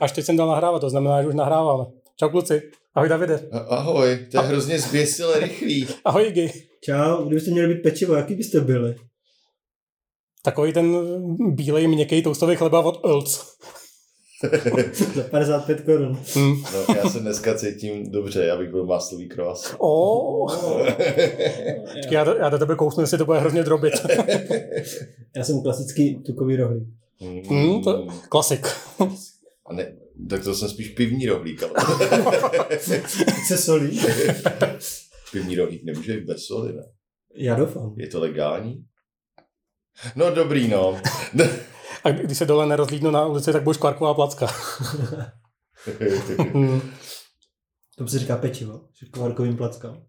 Až teď jsem dal nahrávat, to znamená, že už nahráváme. Čau kluci. Ahoj Davide. Ahoj, to je hrozně zběsil rychlý. Ahoj Igi. Čau, kdybyste měli být pečivo, jaký byste byli? Takový ten bílej, měkký toustový chleba od Ulc. Za 55 korun. Hmm. No, já se dneska cítím dobře, já bych byl maslový kros. Oh. já, do, já do tebe kousnu, jestli to bude hrozně drobit. Já jsem klasický tukový rohlík. Hmm, to, klasik. A ne, tak to jsem spíš pivní rohlík, ale Se solí? pivní rohlík nemůže být bez soli, ne? Já doufám. Je to legální? No dobrý, no. A když se dole nerozlídnu na ulici, tak budeš kvarková placka. Hmm. To se říká pečivo, že kvarkovým plackám.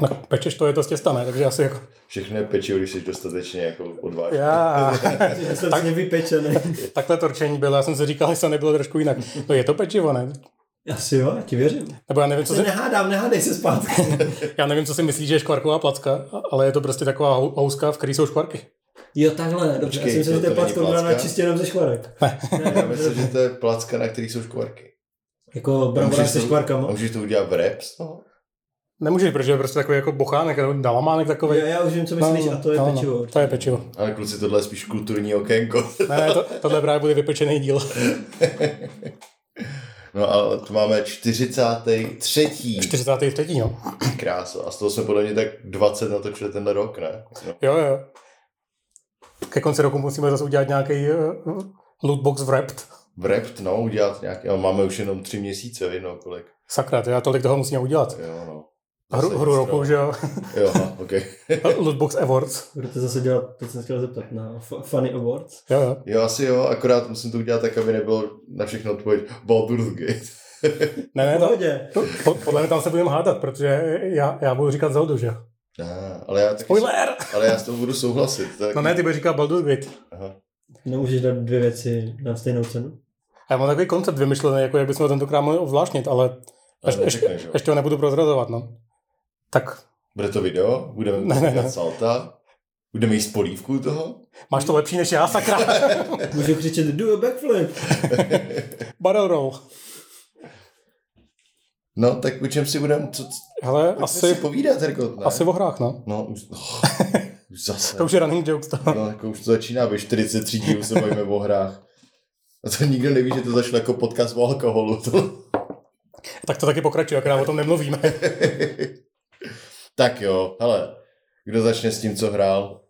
No, pečeš to je to z těsta, ne? Takže asi jako... Všechno je pečivo, když jsi dostatečně jako odvážný. Já. Já jsem tak... vypečený. Takhle to rčení bylo, já jsem si říkal, jestli to nebylo trošku jinak. No je to pečivo, ne? Asi jo, já ti věřím. Nebo já nevím, co Se si... nehádám, nehádej se zpátky. Já nevím, co si myslíš, že je škvarková placka, ale je to prostě taková hou- houska, v který jsou škvarky. Jo, takhle, dobře. Počkej, já si, to- že to je placka udělaná čistě jenom ze škvarek. Já myslím, že to je placka, na který jsou škvarky. Jako brambora můžeš se to- škvarkama. A můžeš to udělat v rap z toho? Nemůžeš, protože je prostě takový jako bochánek, nebo dalamánek takový. Já, já už vím, co myslíš, a to je pečivo. To je pečivo. Ale kluci, tohle je spíš kulturní okénko. Ne, ne, to, tohle právě bude vypečený díl. No ale tu máme 43. 43. no. Krása. A z toho jsme podle mě tak 20 natočili tenhle rok, ne? No. Jo, jo. Ke konci roku musíme zase udělat nějaký uh, lootbox v Wrapped. V rap, no, udělat nějaký, ale máme už jenom tři měsíce, jedno kolik. Sakra, to já tolik toho musíme udělat. Jo, no. Hru, hru roku, no. že jo. Jo, no, ok. Lootbox Awards. Budete zase dělat, teď jsem chtěl zeptat, na F- Funny Awards. Jo, jo. Jo, asi jo, akorát musím to udělat tak, aby nebylo na všechno odpověď Baldur's Gate. Ne, ne, V to, podle mě tam se budeme hádat, protože já, já budu říkat Zeldu, že jo. Ah, ale já taky, Spoiler! ale já s tou budu souhlasit. Tak... No ne, ty budeš říkat Baldur's Gate. Aha. Nemůžeš dát dvě věci na stejnou cenu? A já mám takový koncept vymyšlený, jako jak bychom ho tentokrát mohli ovzvláštnit, ale Ale ještě, ještě, jo. ještě ho nebudu prozrazovat, no. Tak Bude to video, budeme Ne, ne, ne, ne. salta, budeme jíst polívku toho. máš to lepší než já, sakra. Můžu křičet do a backflip. Barrel roll. No, tak o čem si budeme, co, co Hele, asi... si povídat, Hergot, ne? asi o hrách, no. No, už, oh, už zase. To už je running jokes. To. No, jako už to začíná, být 43 dílů se bavíme o hrách. A to nikdo neví, že to začalo jako podcast o alkoholu. To... Tak to taky pokračuje, akorát o tom nemluvíme. tak jo, hele, kdo začne s tím, co hrál?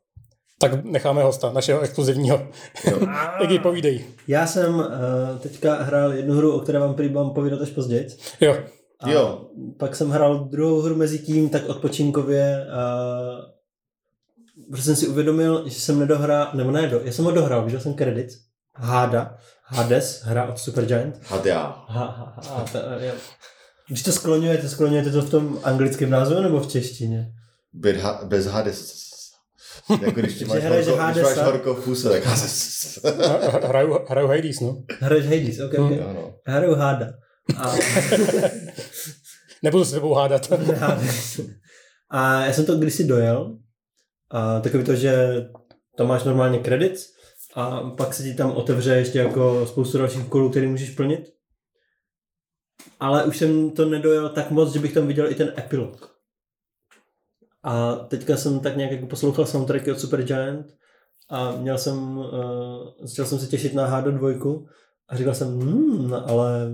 Tak necháme hosta, našeho exkluzivního. Jo. Taky povídej. Já jsem uh, teďka hrál jednu hru, o které vám prý mám povídat až později. Jo, A Jo. Pak jsem hrál druhou hru mezi tím, tak odpočinkově. Uh, protože jsem si uvědomil, že jsem nedohrál, nebo ne, do, já jsem ho dohrál, viděl jsem credit. Hada, Hades, hra od Supergiant. Hadea. Ha, ha, ha, to, jo. Když to skloňujete, skloňujete to v tom anglickém názvu nebo v češtině? Bez, ha- bez Hades. Jako když, ti máš hraješ horko, když máš horko v puse, tak Hades. Hraju, hraju Hades, no. Hraješ Hades, ok, ok. Hraju Hada. A, Nebudu se tebou hádat. A já jsem to kdysi dojel. A takový to, že tam máš normálně kredit a pak se ti tam otevře ještě jako spoustu dalších úkolů, který můžeš plnit. Ale už jsem to nedojel tak moc, že bych tam viděl i ten epilog. A teďka jsem tak nějak jako poslouchal soundtracky od Supergiant a měl jsem, uh, začal jsem se těšit na Hado dvojku a říkal jsem, hmm, ale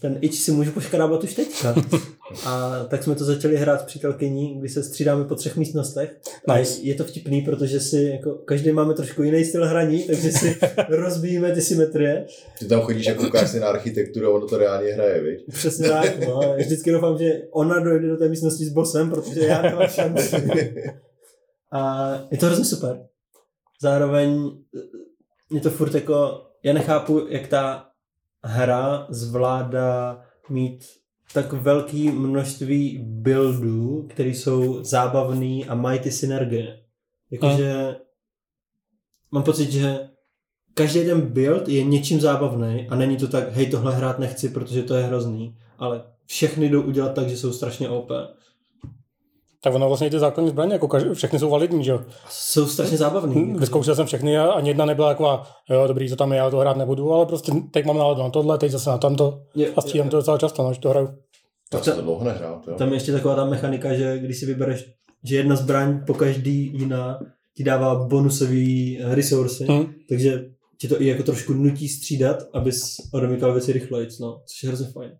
ten itch si můžu poškrábat už teďka. A tak jsme to začali hrát s přítelkyní, kdy se střídáme po třech místnostech. Nice. A je to vtipný, protože si jako, každý máme trošku jiný styl hraní, takže si rozbíjíme ty symetrie. Ty tam chodíš a koukáš si na architekturu a ono to reálně hraje, viď? Přesně tak. No. Já Vždycky doufám, že ona dojde do té místnosti s bosem, protože já nemám šanci. A je to hrozně super. Zároveň je to furt jako, já nechápu, jak ta hra zvládá mít tak velké množství buildů, které jsou zábavný a mají ty synergie. Jakože mám pocit, že každý ten build je něčím zábavný a není to tak, hej, tohle hrát nechci, protože to je hrozný, ale všechny jdou udělat tak, že jsou strašně OP. Tak ono vlastně ty základní zbraně, jako každý, všechny jsou validní, že jo. Jsou strašně zábavný. Vyzkoušel jsem všechny a ani jedna nebyla taková, jo, dobrý, to tam je, já to hrát nebudu, ale prostě teď mám náladu na tohle, teď zase na tamto Je- a střídám to docela často, no, že to hraju. Já jsem to dlouho nehrál, jo. Tam je ještě taková ta mechanika, že když si vybereš, že jedna zbraň po každý jiná ti dává bonusový eh, resursy, Hm. takže ti to i jako trošku nutí střídat, abys odemykal věci rychleji, no, což je hrozně fajn.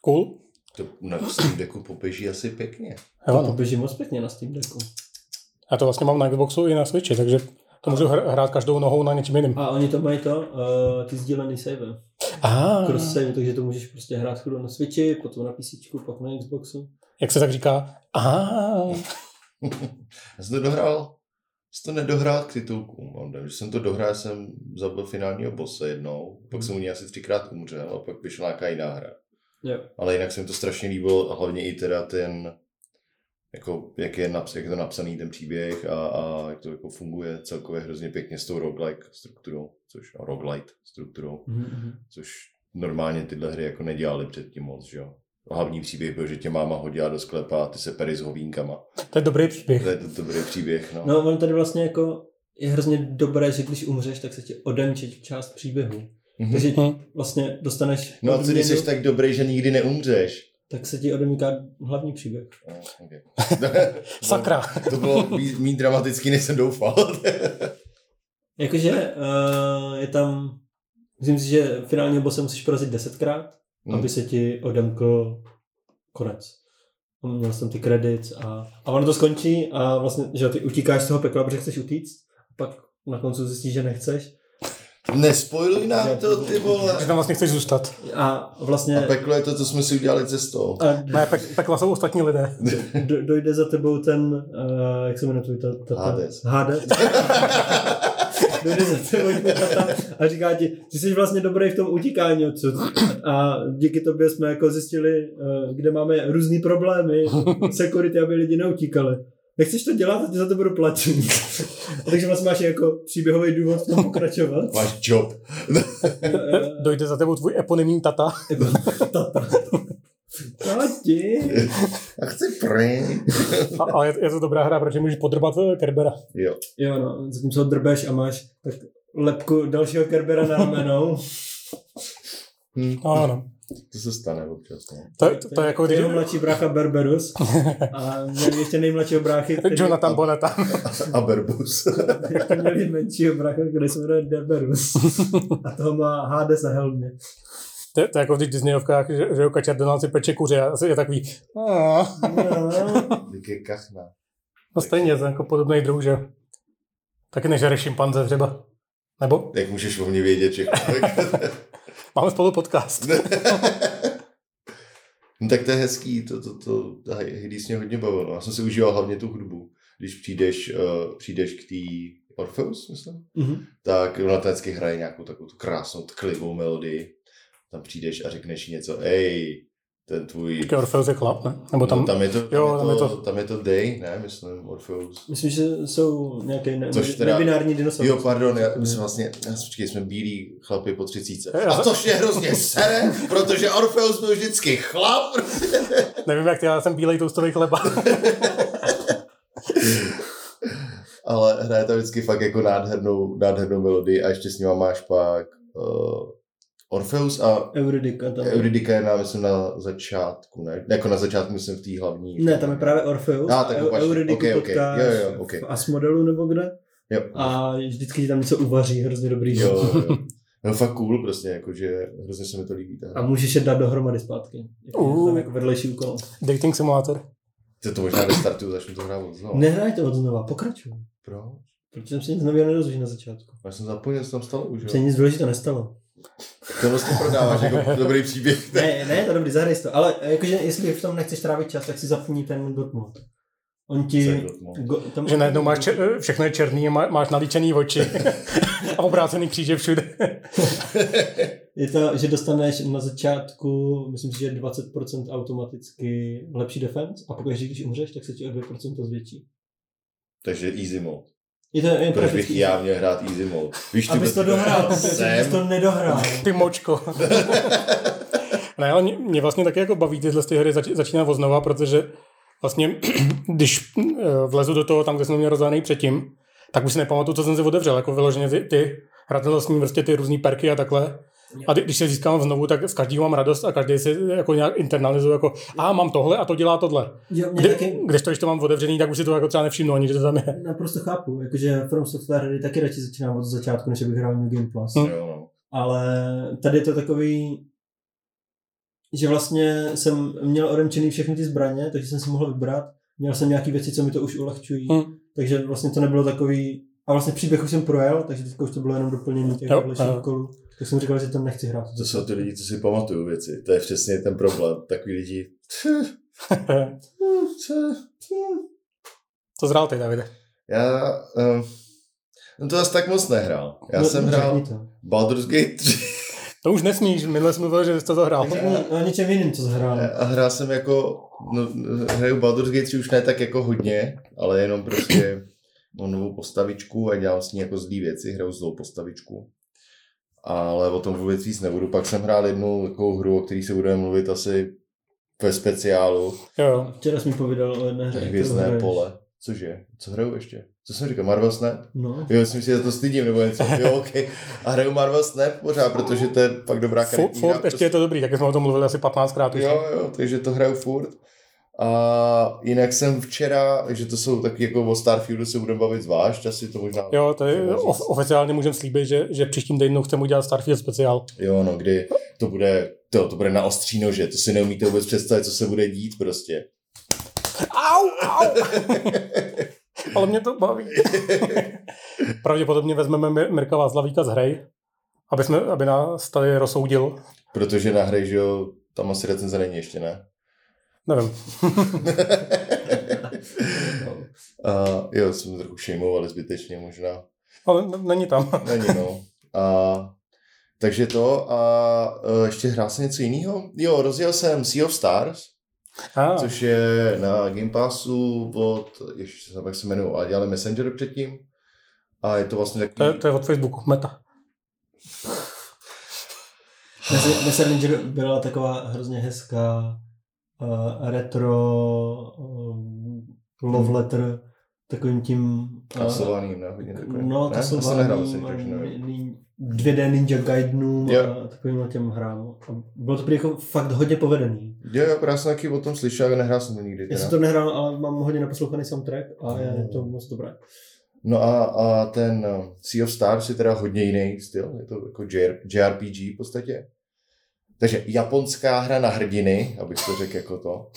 Cool. To na Steam Decku poběží asi pěkně. Jo, To no. běží moc pěkně na Steam Decku. Já to vlastně mám na Xboxu i na Switchi, takže to můžu hr- hrát každou nohou na něčím jiným. A oni to mají to, uh, ty sdílený save, Aha, cross save, takže to můžeš prostě hrát chvíli na Switchi, potom na PC, pak na Xboxu. jak se tak říká, aha, Já jsem to dohrál, jsem to nedohrál k titulkům. Mám že jsem to dohrál, jsem zabil finálního bosse jednou, pak jsem u něj asi třikrát umřel a pak vyšla nějaká jiná hra. Jo. Ale jinak se mi to strašně líbilo a hlavně i teda ten, jako, jak, je naps, jak je to napsaný ten příběh a, a jak to jako funguje celkově hrozně pěkně s tou roguelike strukturou, což, a roguelite strukturou, Mhm. což normálně tyhle hry jako nedělali předtím moc, že jo. Hlavní příběh byl, že tě máma hodila do sklepa a ty se pery s hovínkama. to je dobrý příběh. To je to dobrý příběh, no. No, on tady vlastně jako je hrozně dobré, že když umřeš, tak se ti odemče část příběhu. Mhm. Takže Hm. vlastně dostaneš No a co když jsi tak dobrý, že nikdy neumřeš? tak se ti odemyká hlavní příběh. No, okay. Sakra. To bylo méně dramatický, než jsem doufal. Jakože uh, je tam, myslím si, že finálního bosse musíš porazit desetkrát, Hmm. aby se ti odemkl konec. Měl jsem ty credits a, a ono to skončí a vlastně, že ty utíkáš z toho pekla, protože chceš utíct, a pak na konci zjistíš, že nechceš. Nespojluj nám to, ty Že vole. tam vlastně chceš zůstat. A vlastně A peklo je to, co jsme si udělali cestou. a Ne, pek, pekla jsou ostatní lidé. do, dojde za tebou ten, uh, jak se jmenuje tvůj tata? Hades. Hades. dojde za tebou tvůj tata a říká ti, ty jsi vlastně dobrý v tom utíkání odsud. A díky tobě jsme jako zjistili, uh, kde máme různý problémy, security, aby lidi neutíkali. Nechceš to dělat, a ti za to budu platit. A takže vlastně máš jako příběhový důvod v tom pokračovat. Máš job. Eh, Dojde za tebou tvůj eponymní tata. Tata. Tati. Já chci pryč. A, ale je, je, to dobrá hra, protože můžeš podrbat eh, Kerbera. Jo. Jo, no, zatímco drbeš a máš tak lepku dalšího Kerbera na ramenou. Hm. Ano. To se stane občas. No. To, to, to je jako když Jeho mladší brácha Berberus a měli ještě nejmladšího bráchy, který Jonathan Boneta. A Berbus. ještě měli menšího brácha, který se jmenuje Derberus. A toho má Hades na helmě. To, je- to je jako v těch Disneyovkách, že, že kačer Donald si peče kuře a asi je takový, Díky kachna. no stejně, to je jako podobný druh, že jo. Taky nežere šimpanze třeba. Nebo? Jak můžeš o mě vědět všechno? Máme spolu podcast. no tak to je hezký, to, to, to, to Hades mě hodně bavilo. Já jsem si užíval hlavně tu hudbu. Když přijdeš, uh, přijdeš k té Orpheus, myslím, Mhm. tak ona to vždycky hraje nějakou takovou tu krásnou tklivou melodii. Tam přijdeš a řekneš něco, ej, ten tvůj... Taky Orfeus je chlap, ne? Nebo tam, no, tam, je to, tam, jo, je tam je to, to- tam je to Day, ne, myslím, Orpheus. Myslím, že jsou nějaké ne- Což teda- nebinární dinosaury. Jo, pardon, já, my jsme vlastně, já, počkej, jsme bílí chlapi po třicíce. A to mě hrozně sere, protože Orpheus byl vždycky chlap. nevím jak ty, já jsem bílej toustový chleba. Ale hraje tam vždycky fakt jako nádhernou, nádhernou melodii a ještě s ním máš pak uh, Orpheus a Eurydica tam. Eurydica je na, myslím, na začátku, ne? Jako na začátku, myslím, v té hlavní. Ne, tam je právě Orpheus. Ah, tak Eu- opačně. Euridiku Ok, ok. potkáš Jo, jo, ok. v Asmodelu nebo kde. Jo, A vždycky ti tam něco uvaří, hrozně dobrý. jo, jo. No fakt cool prostě, jakože hrozně se mi to líbí. ta hra. A můžeš je dát dohromady zpátky. Jako, Uh. tam jako vedlejší úkol. Dating simulátor. To, to možná restartuju, začnu to hrát od znova. Nehraj to od znova, pokračuj. Proč? Protože jsem si nic nového nedozvěděl na začátku. Já jsem zapomněl, co tam stalo už, Se nic důležitého nestalo. To vlastně prodáváš jako dobrý příběh. Ne, ne, to je dobrý, zahraj to. Ale jakože, jestli v tom nechceš trávit čas, tak si zapni ten mod. On ti... Go, tam, Že najednou máš čer, všechno je černý a má, máš nalíčený oči a obrácený kříže všude. Je to, že dostaneš na začátku, myslím si, že 20% automaticky lepší defense a pokud když umřeš, tak se ti o 2% zvětší. Takže easy mode. Je to jen Proč bych já měl hrát easy mode? Víš, ty Abys to dohrál, jsem. to nedohrál. Ty močko. ne, ale mě, mě vlastně taky jako baví tyhle ty hry zač, začínat od znova, protože vlastně, když eh, vlezu do toho tam, kde jsem měl rozdaný předtím, tak už si nepamatuju, co jsem si otevřel, jako vyloženě ty, ty ním prostě ty různé perky a takhle. A kdy- když se získám znovu, tak z každého mám radost a každý si jako nějak internalizuje, jako a mám tohle a to dělá tohle. Jo, mě Kdy, taky když to ještě mám otevřený, tak už si to jako třeba nevšimnu ani, že to tam je. naprosto chápu, jakože From Software hry taky radši začínám od začátku, než abych hrál New Game Plus. Hm. No. Ale tady je to takový, že vlastně jsem měl odemčený všechny ty zbraně, takže jsem si mohl vybrat. Měl jsem nějaké věci, co mi to už ulehčují, Hm. takže vlastně to nebylo takový... A vlastně příběh už jsem projel, takže teďka už to bylo jenom doplnění těch dalších jo. Tak jsem říkal, že tam nechci hrát. To jsou ty lidi, co si pamatují věci. To je přesně ten problém. Takový lidi... Co zhrál ty, Davide? Já... Um, no to zase tak moc nehrál. Já No, jsem řekni hrál To. Baldur's Gate 3 To už nesmíš, minule jsme mluvili, že jsi to zahrál. Tak o, o něčem jiným, co zhrál. a hrál jsem jako... No, hraju Baldur's Gate 3 už ne tak jako hodně, ale jenom prostě mám novou postavičku a dělám s ní jako zlý věci, hraju zlou postavičku. Ale o tom vůbec víc nebudu. Pak jsem hrál jednu takovou hru, o které se budeme mluvit asi ve speciálu. Jo. Včera jsi mi povídal o jedné hře. Hvězdné pole. Cože? Co hraju ještě? Co jsem říkal? Marvel Snap? No. Jo, myslím si, že to stydím nebo něco. Jo, OK. A hraju Marvel Snap pořád, protože to je fakt dobrá Furt, karetní hra, furt ještě je to dobrý, tak jsme o tom mluvili asi 15krát už. Jo, jo, takže to hraju furt. A jinak jsem včera, že to jsou taky jako o Starfieldu se budeme bavit zvlášť, asi to možná... Jo, to je, of, oficiálně můžeme slíbit, že, že příštím týdnu chceme udělat Starfield speciál. Jo, no, kdy to bude, to, to bude na ostří nože, to si neumíte vůbec představit, co se bude dít prostě. Au, au. Ale mě to baví. Pravděpodobně vezmeme Mir- Mirka Václavíka z hry, aby, jsme, aby nás tady rozsoudil. Protože na hře, že jo, tam asi recenze není ještě, ne? Nevím. A jo, jsme trochu šejmovali zbytečně možná. Ale n- není tam. Není, no. A, takže to a e, ještě hrál jsem něco jiného? Jo, rozjel jsem Sea of Stars, Ah, což je na Game Passu od, ještě se jak se jmenují, a dělali Messenger předtím. A je to vlastně to, je, takový... to je od Facebooku, Meta. Mes- Messenger byla taková hrozně hezká uh, retro um, love letter takovým tím uh, Kasovaným, ne? Hodně takový. no, ne? Já že nevím. nin- 2D Ninja Gaidenům a takovým těm hrám. A bylo to prý jako fakt hodně povedený. Jo, jo, já jsem taky o tom slyšel, ale nehrál jsem to nikdy. Já Teda. jsem to nehrál, ale mám hodně naposlouchaný soundtrack a je Mm. to moc dobré. No a, a ten uh, Sea of Stars je teda hodně jiný styl, je to jako JR, JRPG v podstatě. Takže japonská hra na hrdiny, abych to řekl jako to.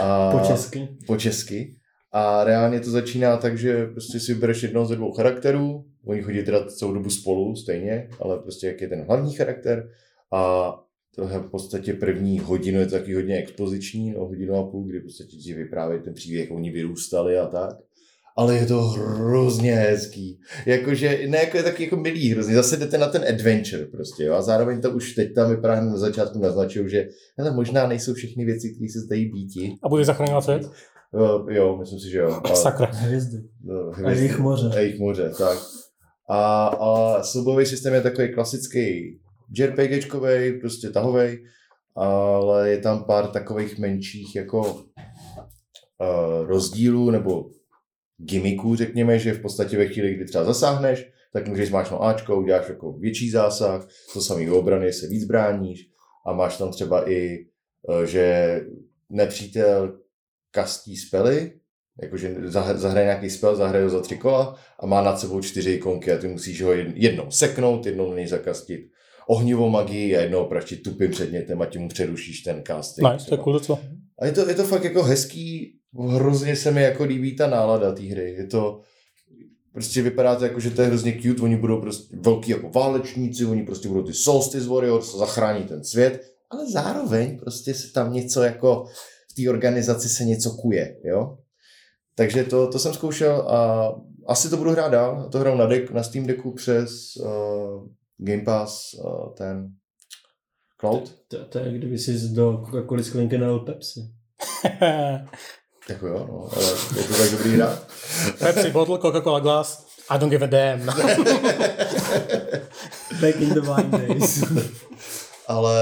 A, Po česky. Po česky. A reálně to začíná tak, že prostě si vybereš jednoho ze dvou charakterů, oni chodí teda celou dobu spolu stejně, ale prostě jak je ten hlavní charakter a tohle v podstatě první hodinu je to taky hodně expoziční, no hodinu a půl, kdy v podstatě ti vyprávějí ten příběh, jak oni vyrůstali a tak. Ale je to hrozně hezký. Jakože, ne, jako je taky jako milý hrozně. Zase jdete na ten adventure prostě, jo. A zároveň to už teď tam vypadá na začátku naznačují, že hele, možná nejsou všechny věci, které se zdají býti. A budeš zachraňovat svět? Jo, jo, myslím si, že jo. A, Sakra. Hvězdy. no, A jejich moře. A jejich moře, tak. A, a soubojový systém je takový klasický JRPGčkovej, prostě tahovej, ale je tam pár takových menších jako uh, rozdílů nebo gimmicků, řekněme, že v podstatě ve chvíli, kdy třeba zasáhneš, tak můžeš zmáčknout Ačko, uděláš jako větší zásah, to samý u obrany se víc bráníš a máš tam třeba i, eh, že nepřítel kastí spely, jakože zahr- zahraje nějaký spel, zahraje ho za tři kola a má nad sebou čtyři ikonky a ty musíš ho jed- jednou seknout, jednou na něj zakastit ohnivou magii a jednou praštit tupým předmětem a tím mu přerušíš ten casting. Nice, to je cool docela. A je to, je to fakt jako hezký, hrozně se mi jako líbí ta nálada té hry. Je to, prostě vypadá to jako, že to je hrozně cute, oni budou prostě velký jako válečníci, oni prostě budou ty Solstice Warriors, zachrání ten svět, ale zároveň prostě se tam něco jako, v té organizaci se něco kuje, jo. Takže to, to jsem zkoušel a asi to budu hrát dál. To hraju na, deck, na Steam Decku přes uh, Game Pass, uh, ten Cloud. To, to je, kdyby jsi do Coca-Cola sklenky nalil Pepsi. Jako jo, no, ale je to tak dobrý hra. Pepsi bottle, Coca-Cola glass. I don't give a damn. Back in the wine days. Ale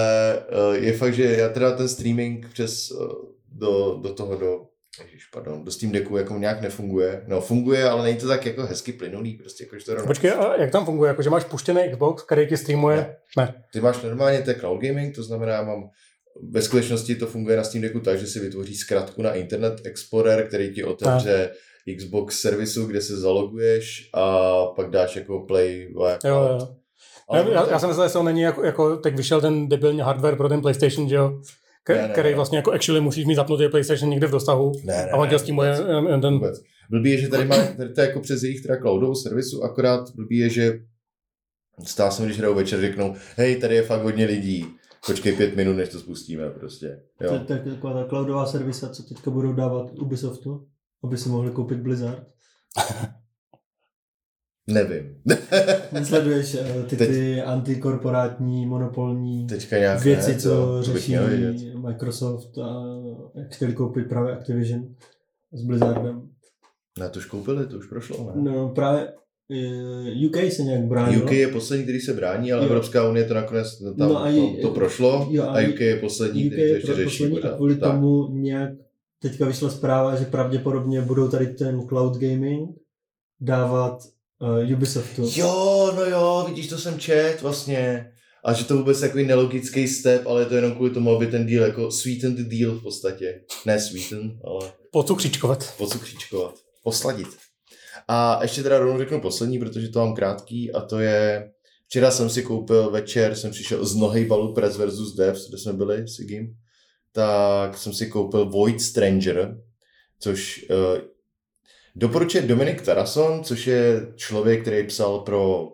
uh, je fakt, že já teda ten streaming přes uh, do, do toho do Ježiš, pardon, do Steam Decku jako nějak nefunguje. No, funguje, ale není to tak jako hezky plynulý, prostě jako to rovno. Počkej, a jak tam funguje? Jako, že máš puštěný Xbox, který ti streamuje? Ne. ne. Ty máš normálně to cloud gaming, to znamená, mám ve skutečnosti to funguje na Steam Decku tak, že si vytvoří zkratku na Internet Explorer, který ti otevře Xbox servisu, kde se zaloguješ a pak dáš jako play Jo, jo. Ale Já, já, já jsem myslel, že to není jako, jako, teď vyšel ten debilní hardware pro ten PlayStation, že jo? K- Ne, ne, který ne. vlastně jako actually musíš mít zapnutý PlayStation někde v dosahu. Ne, ne, a on vůbec. jen- jen ten... Vůbec. Blbý je, že tady má, tady to je jako přes jejich teda cloudovou servisu, akorát blbý je, že stál jsem, když hrajou večer, řeknou, hej, tady je fakt hodně lidí, počkej pět minut, než to spustíme prostě. To, Jo. to je taková ta cloudová servisa, co teďka budou dávat Ubisoftu, aby si mohli koupit Blizzard. Nevím. Nesleduješ eh, ty, Teď- ty antikorporátní, monopolní Teďka nějak věci, ne, co to, to řeší měl vědět. Microsoft a jak chtěli koupit právě Activision s Blizzardem. Ne, to už koupili, to už prošlo, ne? No právě eh, UK se nějak bránilo. UK je poslední, který se brání, ale Jo. Evropská unie to nakonec tam No a to, to prošlo jo, a a UK je poslední, UK který to je ještě pro řeší. poslední a kvůli Tak. tomu nějak teďka vyšla zpráva, že pravděpodobně budou tady ten cloud gaming dávat uh, Ubisoftu. Jo, no jo, vidíš, to jsem čet vlastně. A že to vůbec takový nelogický step, ale je to jenom kvůli tomu, aby ten deal jako sweeten the deal v podstatě. Ne sweeten, ale Pocukříčkovat. pocukříčkovat, posladit. A ještě teda rovnou řeknu poslední, protože to mám krátký a to je, včera jsem si koupil večer, jsem přišel z nohy balu Press versus Devs, kde jsme byli s Igim, tak jsem si koupil Void Stranger, což uh, doporučuje Dominik Tarason, což je člověk, který psal pro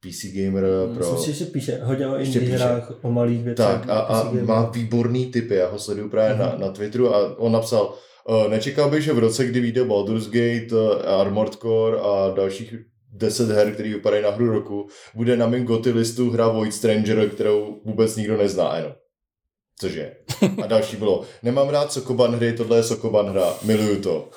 PC Gamer, pro... Myslím si, že píše hodně o Ještě indie hrách, o malých věcech. Tak a, a má výborný typy, já ho sleduju právě na, Mhm. na Twitteru a on napsal, uh, nečekal bych, že v roce, kdy vyjde Baldur's Gate, uh, Armored Core a dalších 10 her, které vypadají na hru roku, bude na mém goty listu hra Void Stranger, kterou vůbec nikdo nezná, jenom. Cože? A další bylo, nemám rád Sokoban hry, tohle je Sokoban hra, miluju to.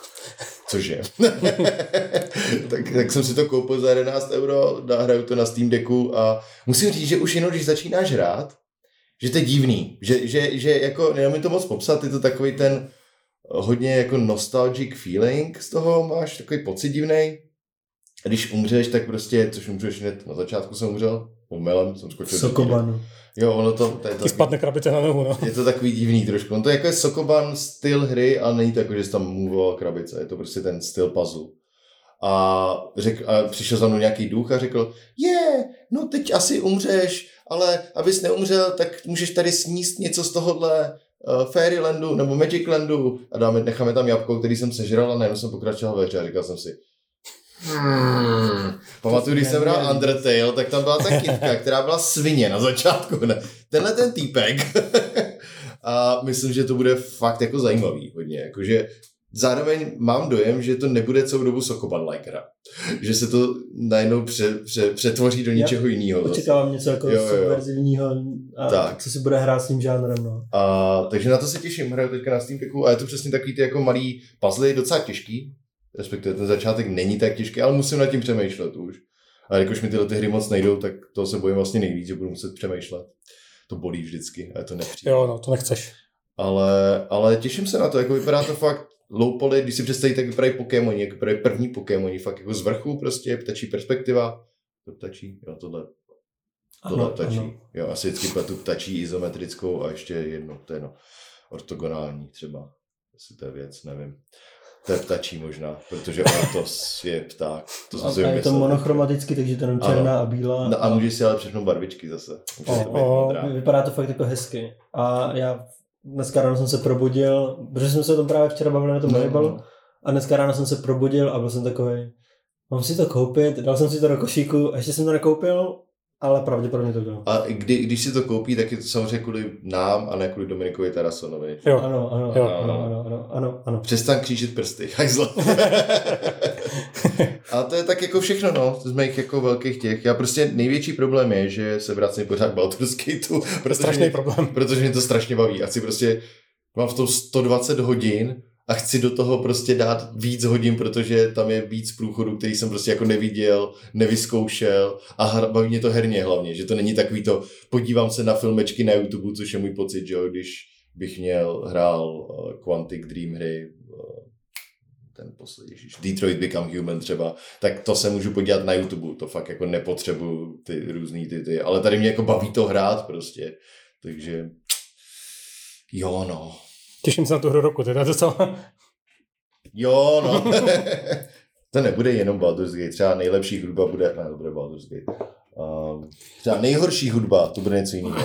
Cože? tak, tak jsem si to koupil za 11 euro, hraju to na Steam Decku a musím říct, že už jenom když začínáš hrát, že to je divný, že, že, že jako, neumím to moc popsat, je to takový ten hodně jako nostalgic feeling z toho, máš takový pocit divný. Když umřeš, tak prostě, což umřeš hned na začátku jsem umřel, omylem jsem skočil. Sokobanu. Jo, ono to, to je to Ti spadne krabice na nohu, no. je to takový divný trošku. On to je jako je Sokoban styl hry, ale není to jako, že jsi tam movoval krabice. Je to prostě ten styl puzzle. A, řek, a přišel za mnou nějaký duch a řekl, je, yeah, no teď asi umřeš, ale abys neumřel, tak můžeš tady sníst něco z tohohle uh, Fairylandu nebo Magiclandu a dáme, necháme tam jabko, který jsem sežral a najednou jsem pokračoval ve hře a říkal jsem si, Hmm. Pamatuju, když jsem hrál Undertale, tak tam byla ta kytka, která byla svině na začátku. Ne? Tenhle ten týpek. a myslím, že to bude fakt jako zajímavý hodně. Jakože zároveň mám dojem, že to nebude celou dobu Sokoban like hra. Že se to najednou pře, pře, přetvoří do něčeho jiného. Očekávám něco jako jo. subverzivního, a Tak. co si bude hrát s tím žánrem. No. A, takže na to se těším, hraju teďka na Steam Decku a je to přesně takový ty jako malý puzzle, docela těžký, respektive ten začátek není tak těžký, ale musím nad tím přemýšlet už. A jakož mi tyhle ty hry moc nejdou, tak to se bojím vlastně nejvíc, že budu muset přemýšlet. To bolí vždycky a je to nepříjemné. Jo, no, to nechceš. Ale, ale těším se na to, jako vypadá to fakt low poly, když si představíte, jak vypadají Pokémoni, jak vypadají první Pokémoni, fakt jako z vrchu prostě, ptačí perspektiva, to ptačí, jo, tohle, tohle Ano, ptačí, ano. jo, asi vždycky pletu ptačí izometrickou a ještě jedno, to je no, ortogonální třeba, jestli to je věc, nevím. To je ptačí možná, protože ortos je pták. To jsem A, si je to monochromaticky, takže to je jenom Ano. černá a bílá. No a můžeš si ale všechno barvičky zase. O, o. Vypadá to fakt jako hezky. A já dneska ráno jsem se probudil, protože jsme se o tom právě včera bavili na tom No, no, no. a dneska ráno jsem se probudil a byl jsem takový, mám si to koupit, dal jsem si to do košíku a ještě jsem to nekoupil, ale pravděpodobně to bylo. A kdy, když si to koupí, tak je to samozřejmě kvůli nám a ne kvůli Dominikovi Tarasonovi. Jo. Ano, ano, Jo. ano, ano, ano, ano, ano. Přestaň křížit prsty, hajzlo. a to je tak jako všechno, no, z mých jako velkých těch. Já prostě největší problém je, že se vracím pořád k Baldur's Gateu, protože, Strašný mě, problém. protože mě to strašně baví. A chci prostě, mám v tom 120 hodin a chci do toho prostě dát víc hodin, protože tam je víc průchodů, který jsem prostě jako neviděl, nevyzkoušel a baví mě to herně hlavně, že to není takový to, podívám se na filmečky na YouTube, což je můj pocit, že jo, když bych měl, hrál uh, Quantic Dream hry eh, ten poslední, ježiš, Detroit Become Human třeba, tak to se můžu podívat na YouTube, to fakt jako nepotřebuju ty různý ty, ty, ale tady mě jako baví to hrát prostě, takže jo no. Těším se na tu hru roku, teda docela. Jo no. to nebude jenom Baldur's Gate, třeba nejlepší hudba bude, ne, to bude Baldur's Gate. Um, třeba nejhorší hudba, to bude něco jiného.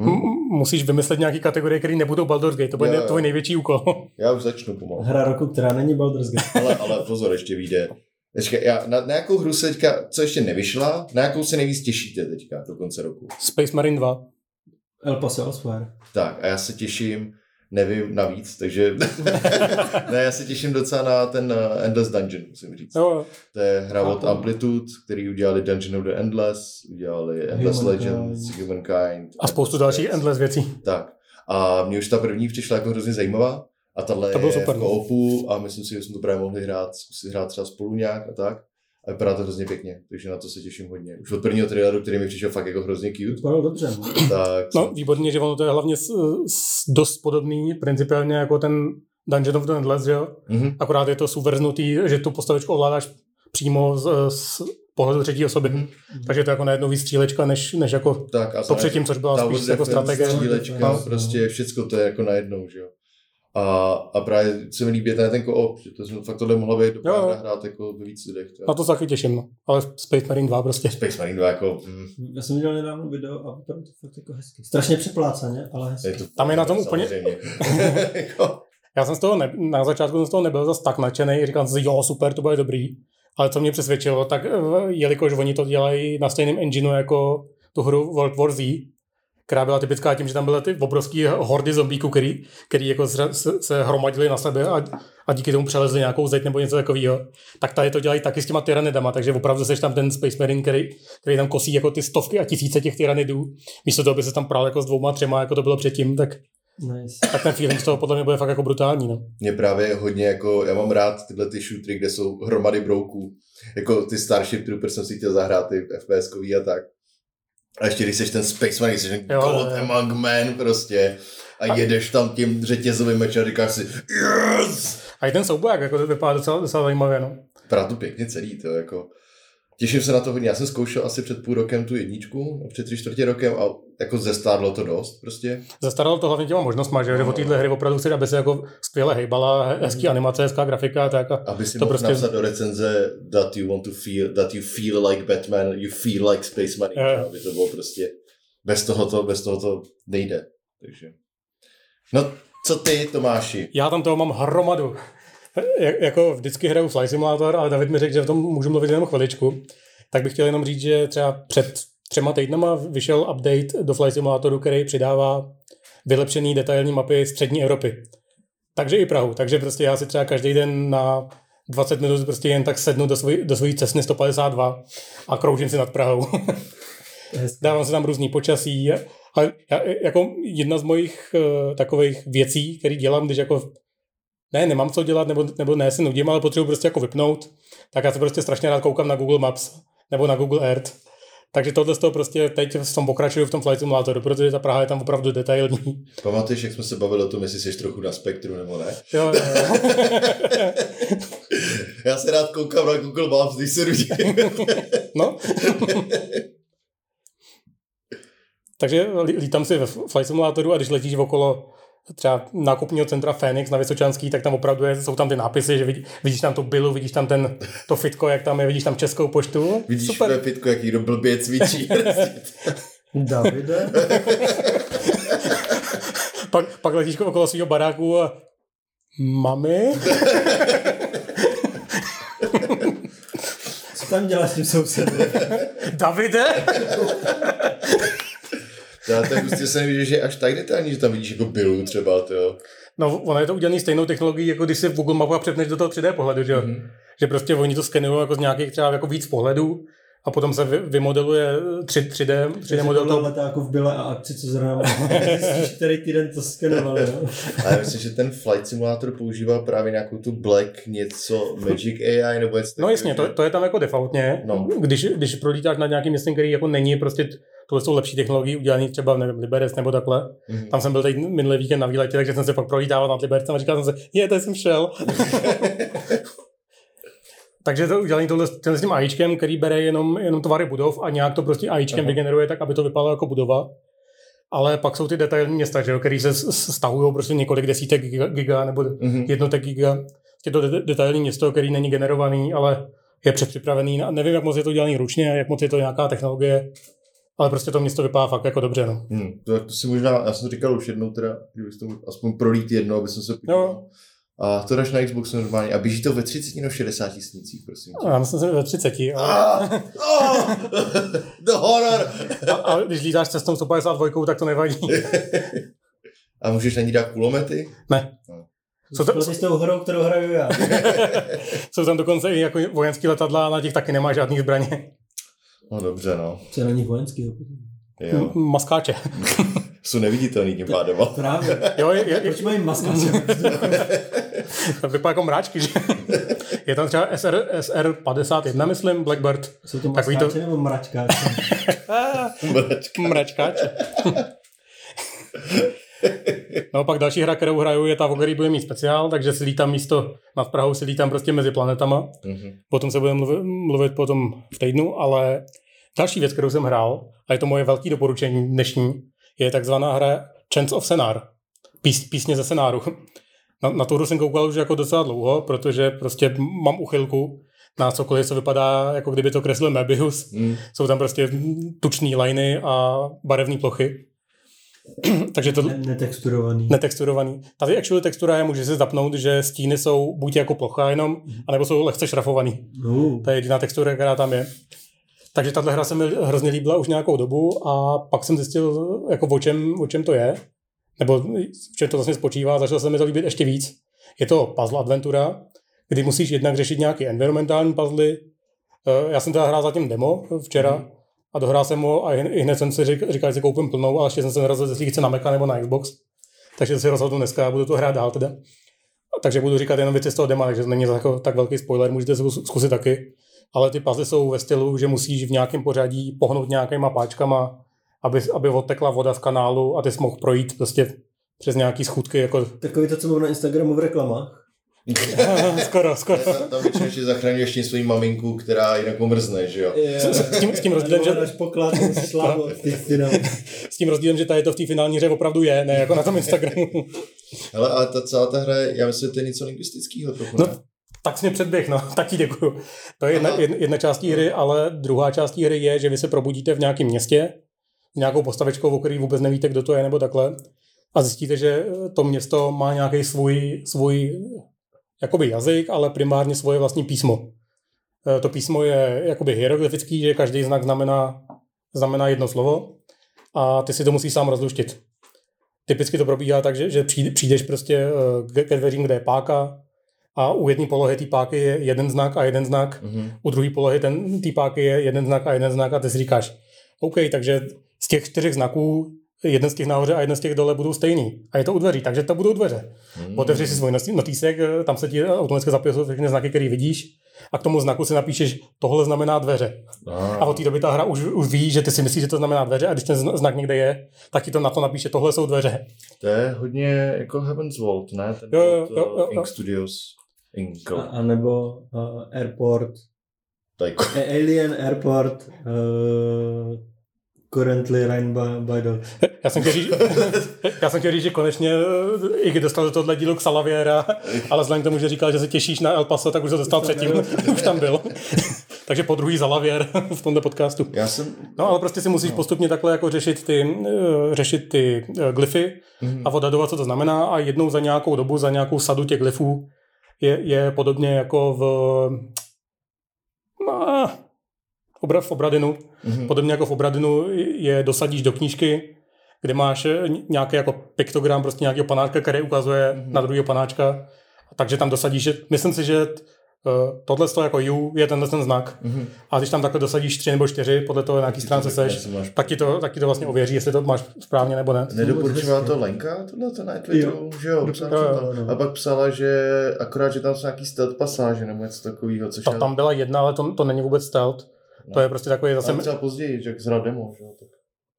Hm? Musíš vymyslet nějaký kategorie, které nebudou Baldur's Gate, to bude jo, jo. tvůj největší úkol. Já už začnu pomalu. Hra roku, která není Baldur's Gate. ale, ale pozor, ještě vyjde. Teďka, já, na, na, jakou hru se teďka, co ještě nevyšla, na jakou se nejvíc těšíte teďka do konce roku? Space Marine 2. El Paso Elsewhere. Tak a já se těším nevím navíc, takže ne, já se těším docela na ten uh, Endless Dungeon, musím říct. Jo. To je hra od Amplitude, který udělali Dungeon of the Endless, udělali Endless Humankind. Legends, Humankind. A spoustu dalších Endless věcí. Tak. A mě už ta první přišla jako hrozně zajímavá. A tahle to je super, v no. a myslím si, že jsme to právě mohli hrát, zkusit hrát třeba spolu nějak a tak. A vypadá to hrozně pěkně, takže na to se těším hodně. Už od prvního traileru, který mi přišel fakt jako hrozně cute. Vypadalo dobře. No. Tak, no, výborně, že ono to je hlavně s, s dost podobný principiálně jako ten Dungeon of the Endless, že jo? Mm-hmm. Akorát je to subverznutý, že tu postavičku ovládáš přímo z, z pohledu třetí osoby. Mm-hmm. Takže to je jako najednou víc střílečka, než, než jako tak, a to předtím, což byla spíš jako strategie. Střílečka, no. prostě všecko to je jako najednou, že jo. A, a právě se mi líbí ten, ten co-op, že to jsem, fakt tohle mohla být dobrá hra hrát jako ve víc lidech. Na to se taky těším, no. ale Space Marine 2 prostě. Space Marine 2 jako... Mm. Já jsem viděl nedávno video a vypadá to fakt jako hezky. Strašně přeplácaně, ale hezky. Je to, Tam je na tom úplně... Jako- Já jsem z toho, ne, na začátku jsem z toho nebyl zase tak nadšený, říkal jsem si, jo, super, to bude dobrý. Ale co mě přesvědčilo, tak eh, jelikož oni to dělají na stejném engineu jako tu hru World War Z, která byla typická tím, že tam byly ty obrovské hordy zombíků, který, který jako se, se hromadili na sebe a, a díky tomu přelezli nějakou zeď nebo něco takového. Tak tady to dělají taky s těma tyranidama, takže opravdu jsi tam ten Space Marine, který, který tam kosí jako ty stovky a tisíce těch tyranidů. Místo toho, aby se tam prál jako s dvouma, třema, jako to bylo předtím, tak Nice. Tak ten feeling z toho podle mě bude fakt jako brutální. No. Mě právě hodně jako, já mám rád tyhle ty shootery, kde jsou hromady brouků. Jako ty Starship Troopers jsem si chtěl zahrát, ty fps a tak. A ještě když jsi ten Space Man, jsi ten jo, God Among Men prostě a, a jedeš tam tím řetězovým mečem a říkáš si yes! A i ten souboják jako to vypadá docela, docela zajímavě, no. Vypadá to pěkně celý, to jako Těším se na to hodně. Já jsem zkoušel asi před půl rokem tu jedničku, před tři čtvrtě rokem a jako zestárlo to dost prostě. Zestárlo to hlavně těma možnostma, že, no. že od téhle hry opravdu chci, aby se jako skvěle hejbala, hezký mm. animace, hezká grafika, tak a Aby si to mohl prostě... napsat do recenze that you want to feel, that you feel like Batman, you feel like Space Marine, yeah. aby to bylo prostě, bez toho to, bez toho to nejde. Takže. No, co ty, Tomáši? Já tam toho mám hromadu jako vždycky hraju Fly Simulator, ale David mi řekl, že v tom můžu mluvit jenom chviličku, tak bych chtěl jenom říct, že třeba před třema týdnama vyšel update do Fly Simulatoru, který přidává vylepšený detailní mapy střední Evropy. Takže i Prahu. Takže prostě já si třeba každý den na 20 minut prostě jen tak sednu do, svoj, do svojí cesty 152 a kroužím si nad Prahou. Dávám si tam různý počasí. A já, jako jedna z mojich uh, takových věcí, které dělám, když jako ne, nemám co dělat, nebo, nebo ne, se nudím, ale potřebuji prostě jako vypnout, tak já se prostě strašně rád koukám na Google Maps nebo na Google Earth. Takže tohle z toho prostě teď v tom pokračuju v tom Flight Simulatoru, protože ta Praha je tam opravdu detailní. Pamatuješ, jak jsme se bavili o tom, jestli jsi trochu na spektru nebo ne? Jo, jo. Já se rád koukám na Google Maps, když se no. Takže lítám si ve Flight Simulatoru a když letíš okolo třeba nákupního centra Fénix na Vysočanský, tak tam opravdu je, jsou tam ty nápisy, že vidí, vidíš tam tu bilu, vidíš tam ten, to fitko, jak tam je, vidíš tam českou poštu. Vidíš Super. to fitko, jaký do blbě cvičí. Davide. pak, pak letíš okolo svého baráku a mami? Co tam děláš s tím sousedem? Davide? Já tak prostě se nevíš, že je až tak detailní, že tam vidíš jako bylu třeba, to No, ono je to udělané stejnou technologií, jako když si v Google Mapu a přepneš do toho 3D pohledu, že Mm-hmm. Že prostě oni to skenují jako z nějakých třeba jako víc pohledů a potom se vymodeluje 3, 3D, 3D model. To letáku v byle a akci, co zrovna který týden to skenoval. A já myslím, že ten Flight Simulator používá právě nějakou tu Black něco Magic AI nebo něco No jasně, to, to, je tam jako defaultně. No. Když, když prolítáš na nějakým městem, který jako není prostě tohle jsou lepší technologie udělané třeba nevím, Liberec nebo takhle. Mhm. Tam jsem byl teď minulý víkend na výletě, takže jsem se pak prolítával nad Libercem a říkal jsem si, je, to jsem šel. takže to udělané tohle, tohle s tím AIčkem, který bere jenom, jenom tvary budov a nějak to prostě AIčkem Aha. vygeneruje tak, aby to vypadalo jako budova. Ale pak jsou ty detailní města, že jo, který se stahují prostě několik desítek giga, giga nebo Mhm. jednotek giga. Je to de- detailní město, který není generovaný, ale je předpřipravený. A nevím, jak moc je to dělaný ručně, jak moc je to nějaká technologie, ale prostě to město vypadá fakt jako dobře. No. Hmm, to, to si možná, já jsem to říkal už jednou teda, kdybych to aspoň prolít jedno, aby jsem se podíval. Jo. A to dáš na Xboxu normálně. A běží to ve 30 nebo 60 snících, prosím. tě. A já myslím, že ve 30. Ale, Ah, oh, the horror! a, a, když lítáš cestou 152, tak to nevadí. A můžeš na ní dát kulomety? Ne. Co to- Spolu s tou hrou, kterou hraju já. Jsou tam dokonce i jako vojenské letadla a na těch taky nemá žádný zbraně. No dobře, no. Co je na nich vojenský? Jo. M- Maskáče. Jsou neviditelný tím pádem. Právě. Jo, je, je, Proč mají maskáče? to vypadá jako mráčky, že? Je tam třeba SR, SR51, myslím, Blackbird. Jsou to Takový to- maskáče nebo mračkáče? Mračkáče. pak další hra, kterou hraju, je ta, o který bude mít speciál, takže si lítám místo nad Prahou, si lítám prostě mezi planetama. Mhm. Potom se budeme mluvit, mluvit potom v týdnu, ale další věc, kterou jsem hrál, a je to moje velké doporučení dnešní, je takzvaná hra Chance of Senar. Pís, písně ze Senáru. Na, na tu hru jsem koukal už jako docela dlouho, protože prostě mám uchylku na cokoliv, co vypadá, jako kdyby to kreslil Mebius. Mm. Jsou tam prostě tučné liny a barevné plochy. Takže to Ne- netexturovaný. netexturovaný. Tady actually textura je, může se zapnout, že stíny jsou buď jako plocha jenom, anebo jsou lehce šrafovaný. Uh, To je jediná textura, která tam je. Takže tahle hra se mi hrozně líbila už nějakou dobu a pak jsem zjistil, jako o čem, o čem to je, nebo v čem to vlastně spočívá, a začalo se mi to líbit ještě víc. Je to puzzle adventura, kdy musíš jednak řešit nějaké environmentální puzzle. Eh, Já jsem teda hrál zatím demo včera a dohrál jsem ho a i hned jsem si říkal, říkal, že si koupím plnou, ale ještě jsem se nerozhodl, jestli chci na Maca nebo na Xbox. Takže si rozhodnu dneska a budu to hrát dál teda. Takže budu říkat jenom věci z toho dema, takže to není jako tak velký spoiler, můžete si zkus- zkusit taky. Ale ty puzzle jsou ve stylu, že musíš v nějakém pořadí pohnout nějakýma páčkama, aby, aby odtekla voda z kanálu a ty jsi mohl projít prostě přes nějaký schůdky, jako takový to, co mám na Instagramu v reklamách. skoro, skoro. Tam, většinou ještě zachraňuješ tím svoji maminku, která jinak umrzne, že jo? S tím, s tím rozdílem, že, poklad, ty finále. s tím rozdílem, že tady to v té finální hře opravdu je, ne jako na tom Instagramu. Hele, ale ta celá ta hra, je- já myslím, že to je něco lingvistického trochu, No, ne? tak jsi mě předběh, no, taky děkuju. To je jedna, jedna, jedna část hry, ale druhá část hry je, že vy se probudíte v nějakém městě, s nějakou postavečkou, o který vůbec nevíte, kdo to je, nebo takhle. A zjistíte, že to město má nějaký svůj, svůj jakoby jazyk, ale primárně svoje vlastní písmo. E, To písmo je jakoby hieroglyfický, že každý znak znamená, znamená jedno slovo a ty si to musíš sám rozluštit. Typicky to probíhá tak, že, že přijde- přijdeš prostě e, ke dveřím, kde je páka a u jedné polohy té páky je jeden znak a jeden znak, Mhm. u druhé polohy ten, té páky je jeden znak a jeden znak a ty si říkáš, OK, takže z těch čtyřech znaků jeden z těch nahoře a jeden z těch dole budou stejný. A je to u dveří, takže to budou dveře. Hmm. Otevři si svůj notýsek, eh, tam se ti automaticky zapisují všechny znaky, které vidíš a k tomu znaku si napíšeš, tohle znamená dveře. A od té doby ta hra už, už ví, že ty si myslíš, že to znamená dveře a když ten zna- znak někde je, tak ti to na to napíše, tohle jsou dveře. To je hodně jako Heaven's Vault, ne? Ten Jo, jo, jo, jo, jo. Ink Studios. Ink. A, a nebo uh, Airport, Jako, A- Alien Airport, uh, currently run by, by the... Já jsem chtěl říct, já jsem chtěl říct že konečně eh, i když dostal do tohle dílu k Salaviera, ale vzhledem k tomu, že říkal, že se těšíš na El Paso, tak už to dostal předtím, už tam byl. Takže po druhý Salavier v tomto podcastu. já jsem... No ale prostě si musíš postupně takhle jako řešit ty, eh, řešit ty eh, glyfy Mhm. a odhadovat, co to znamená a jednou za nějakou dobu, za nějakou sadu těch glyfů je, je podobně jako v, no, obra- v Obradinu, Mhm. podobně jako v Obradinu je dosadíš do knížky, kde máš eh, nějaký jako piktogram prostě nějakého panáčka, který ukazuje Mhm. mm-hmm. na druhého panáčka. Takže tam dosadíš, že myslím si, že uh, tohle to jako U je tenhle ten znak. Mhm. A když tam takhle dosadíš tři nebo čtyři, podle toho, na jaký stránce seš, máš- tak ti, to, tak ti to vlastně ověří, jestli to máš správně nebo ne. Nedoporučovala to Lenka, tohle to na Twitteru, že jo? Psala, Jo, jo, to. A pak psala, že akorát, že tam jsou nějaký stealth pasáže nebo něco takového, což Ta, tam byla jedna, ale to, to není vůbec stealth. To je prostě takový zase... ale třeba později, že jak zhrál demo, že jo? Tak.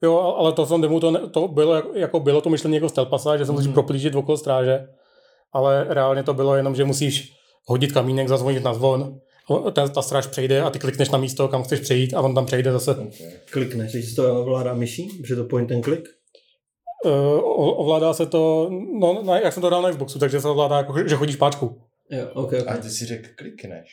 Jo, ale to v tom demo to, ne, to bylo, jako- bylo to myšlení jako stealth pasáž, že se musíš Mhm. proplížit okolo stráže, ale reálně to bylo jenom, že musíš hodit kamínek, zazvonit na zvon, ten, ta stráž přejde a ty klikneš na místo, kam chceš přejít a on tam přejde zase. Okay. Klikneš, když to ovládá myší, že to point and click. Uh, ovládá se to, no, na, jak jsem to dal na Xboxu, takže se ovládá jako, že chodíš páčku. Jo, ok, ok. A ty si řekl klikneš.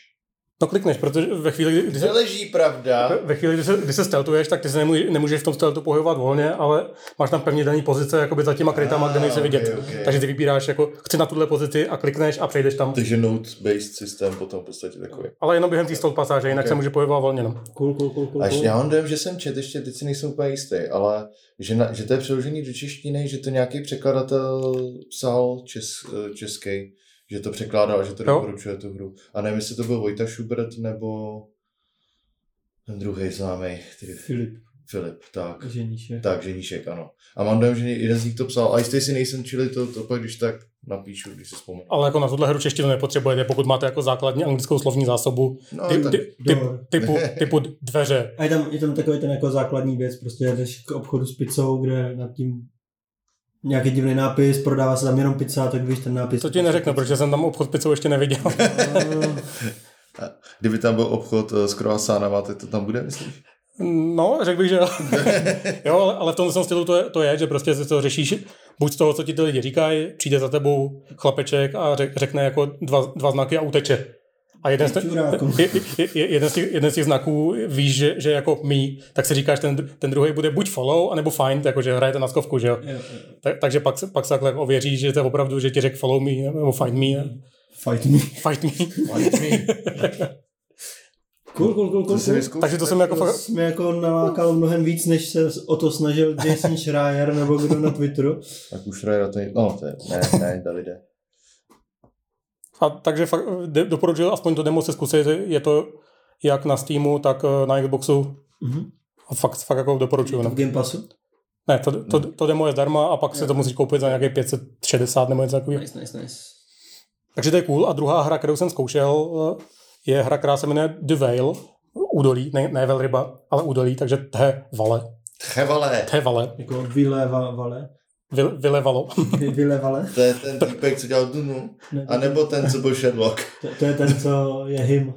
No klikneš, protože ve chvíli, kdy, kdy se, Neleží pravda. ve chvíli, kdy se, kdy se steltuješ, tak ty se nemůžeš, nemůžeš v tom steltu pohybovat volně, ale máš tam pevně daný pozice jakoby za těma krytama, kde nejsi Ah, vidět. ok, ok. Takže ty vybíráš jako, chci na tuhle pozici a klikneš a přejdeš tam. Takže node-based systém potom v podstatě takový. Ale jenom během té stealth pasáže, jinak Ok. se může pohybovat volně. No. Cool, cool, cool, cool. A ještě cool. já mám dojem, že jsem čet, ještě teď si nejsem úplně jistý, ale že, na, že to je přeložený do češtiny, že to nějaký překladatel psal čes, eh, český, že to překládal, že to Jo. doporučuje tu hru. A nevím, jestli to byl Vojta Schubert nebo ten druhý známý, který Filip, Filip, tak. ženíšek. Tak, Ženíšek, ano. A mám dojem, že jeden z nich to psal, a jistý si nejsem, čili to, to pak když tak napíšu, když si vzpomenu. Ale jako na tuhle hru češtinu nepotřebujete, pokud máte jako základní anglickou slovní zásobu No, ty, tak, ty, typ, jo. typu, typu dveře. A je tam, je tam takový ten jako základní věc, prostě jdeš k obchodu s pizzou, kde nad tím nějaký divný nápis, prodává se tam jenom pizza, tak víš ten nápis. To ti neřeknu, protože jsem tam obchod pizzou ještě neviděl. Kdyby tam byl obchod eh, s croissantama, tak to tam bude, myslíš? No, řekl bych, že jo. jo, ale, ale v tom stylu to je, to je, že prostě si to řešíš buď z toho, co ti ty lidi říkají, přijde za tebou chlapeček a řek, řekne jako dva, dva znaky a uteče. A jeden z, te, jeden, z těch, jeden z těch znaků víš, že, že jako mý, tak si říkáš, ten, ten druhý bude buď follow, anebo find, jakože hrajete na skovku, že jo. jo, jo. Tak, takže pak, se- pak se takhle ověří, že to je opravdu, že ti řekl follow me, nebo find me, Fight me. fight me. Cool, cool, cool, To cool. si cool. vyzkoušet. Takže to jsem jako To fakt, jsi mě jako nalákal mnohem víc, než se o to snažil Jason Schreier nebo kdo na Twitteru. Tak už Schreier to je, no to je, ne, ne, Davide. A takže fakt de- doporučuji aspoň to demo se zkusit, je to jak na Steamu, tak eh, na Xboxu. Mhm. A fakt, fakt jako doporučuju. No. V Game Passu? Ne, to, to, to demo je zdarma a pak si to musíš koupit za nějaké 560 nebo něco takového. Nice, nice, nice. Takže to je cool. A druhá hra, kterou jsem zkoušel, eh, je hra, která se jmenuje The Veil, údolí, ne, ne velryba, ale údolí, takže the vale. Chevale. The vale. Jako vyleva vale. Vil, vylevalo. Vy- Vylevale. To je ten týpek, co dělal Dunu. A nebo ten, co byl Sherlock. to, to, je ten, co je him.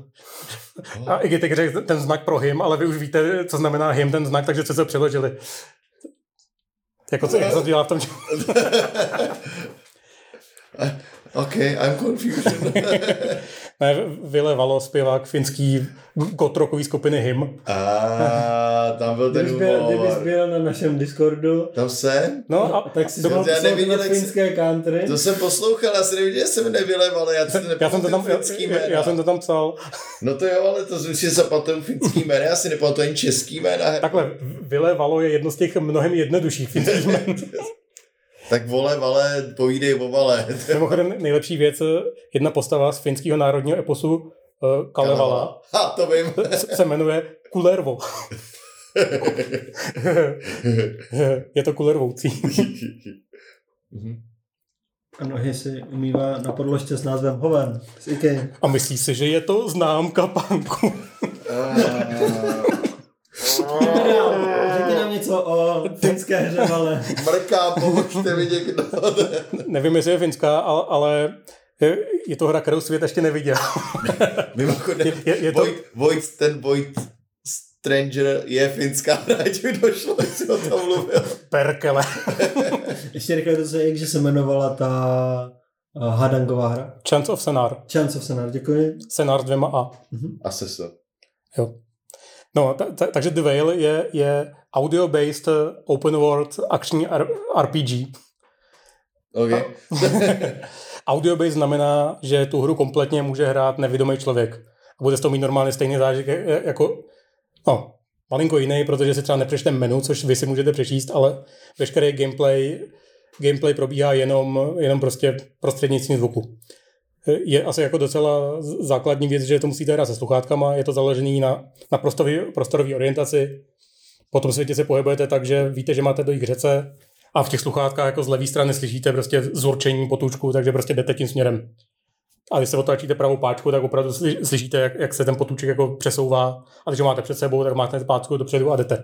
A i když řekl ten znak pro him, ale vy už víte, co znamená him, ten znak, takže jste se přeložili. Jako co, jak se to dělá v tom, OK, I'm confused. ne, vylevalo zpěvák finský gotrokový skupiny him. A tam byl ten Kdybys byl, kdybys humor. byl na našem Discordu, Tam jsem? No a tak si to- já neviděl, se- finské country. To jsem poslouchal, já jsem neviděl, že jsem nevyleval, já si já jsem to tam, já, finský jména. já jsem to tam psal. No to jo, ale to si zapamatuju finský jména, já si nepamatuju ani český jména. Takhle, vylevalo je jedno z těch mnohem jednodušších finských jmen. Tak vole, vale, povídej o vale. Mimochodem nejlepší věc, jedna postava z finského národního eposu uh, Kalevala Ha, to vím. se- jmenuje Kulervo. je to kulervoucí. Mhm. A nohy si umývá na podložce s názvem Hoven z. A myslí si, že je to známka panku. Řekni nám něco o finské hře, ale Mrká, pomožte mi někdo. Nevím, jestli je finská, ale, je, je to hra, kterou svět ještě neviděl. Mimochodem, Je- je- je to- Void, Void, ten Void Stranger je finská hra, ať mi došlo, jak jsi o tom mluvil. Perkele. ještě rychle to se, jakže se jmenovala ta uh, hadangová hra. Chance of Senar. Chance of Senar, děkuji. Senar dvěma A. Se. Jo. No, ta, ta, takže The Veil je, je audio-based open world akční RPG. OK. Audio-based znamená, že tu hru kompletně může hrát nevědomý člověk. A bude z toho mít normálně stejný zážitek jako, no, malinko jiný, protože si třeba nepřečte menu, což vy si můžete přečíst, ale veškerý gameplay, gameplay probíhá jenom, jenom prostě prostřednictvím zvuku. Je asi jako docela základní věc, že to musíte hrát se sluchátkama, je to založený na, na prostorový, prostorový orientaci. Po tom světě se pohybujete tak, že víte, že máte dojít k řece a v těch sluchátkách jako z levé strany slyšíte prostě zurčení potůčku, takže prostě jdete tím směrem. A když se otáčíte pravou páčku, tak opravdu sly- slyšíte, jak, jak se ten potůček jako přesouvá. A když ho máte před sebou, tak máte páčku dopředu a jdete.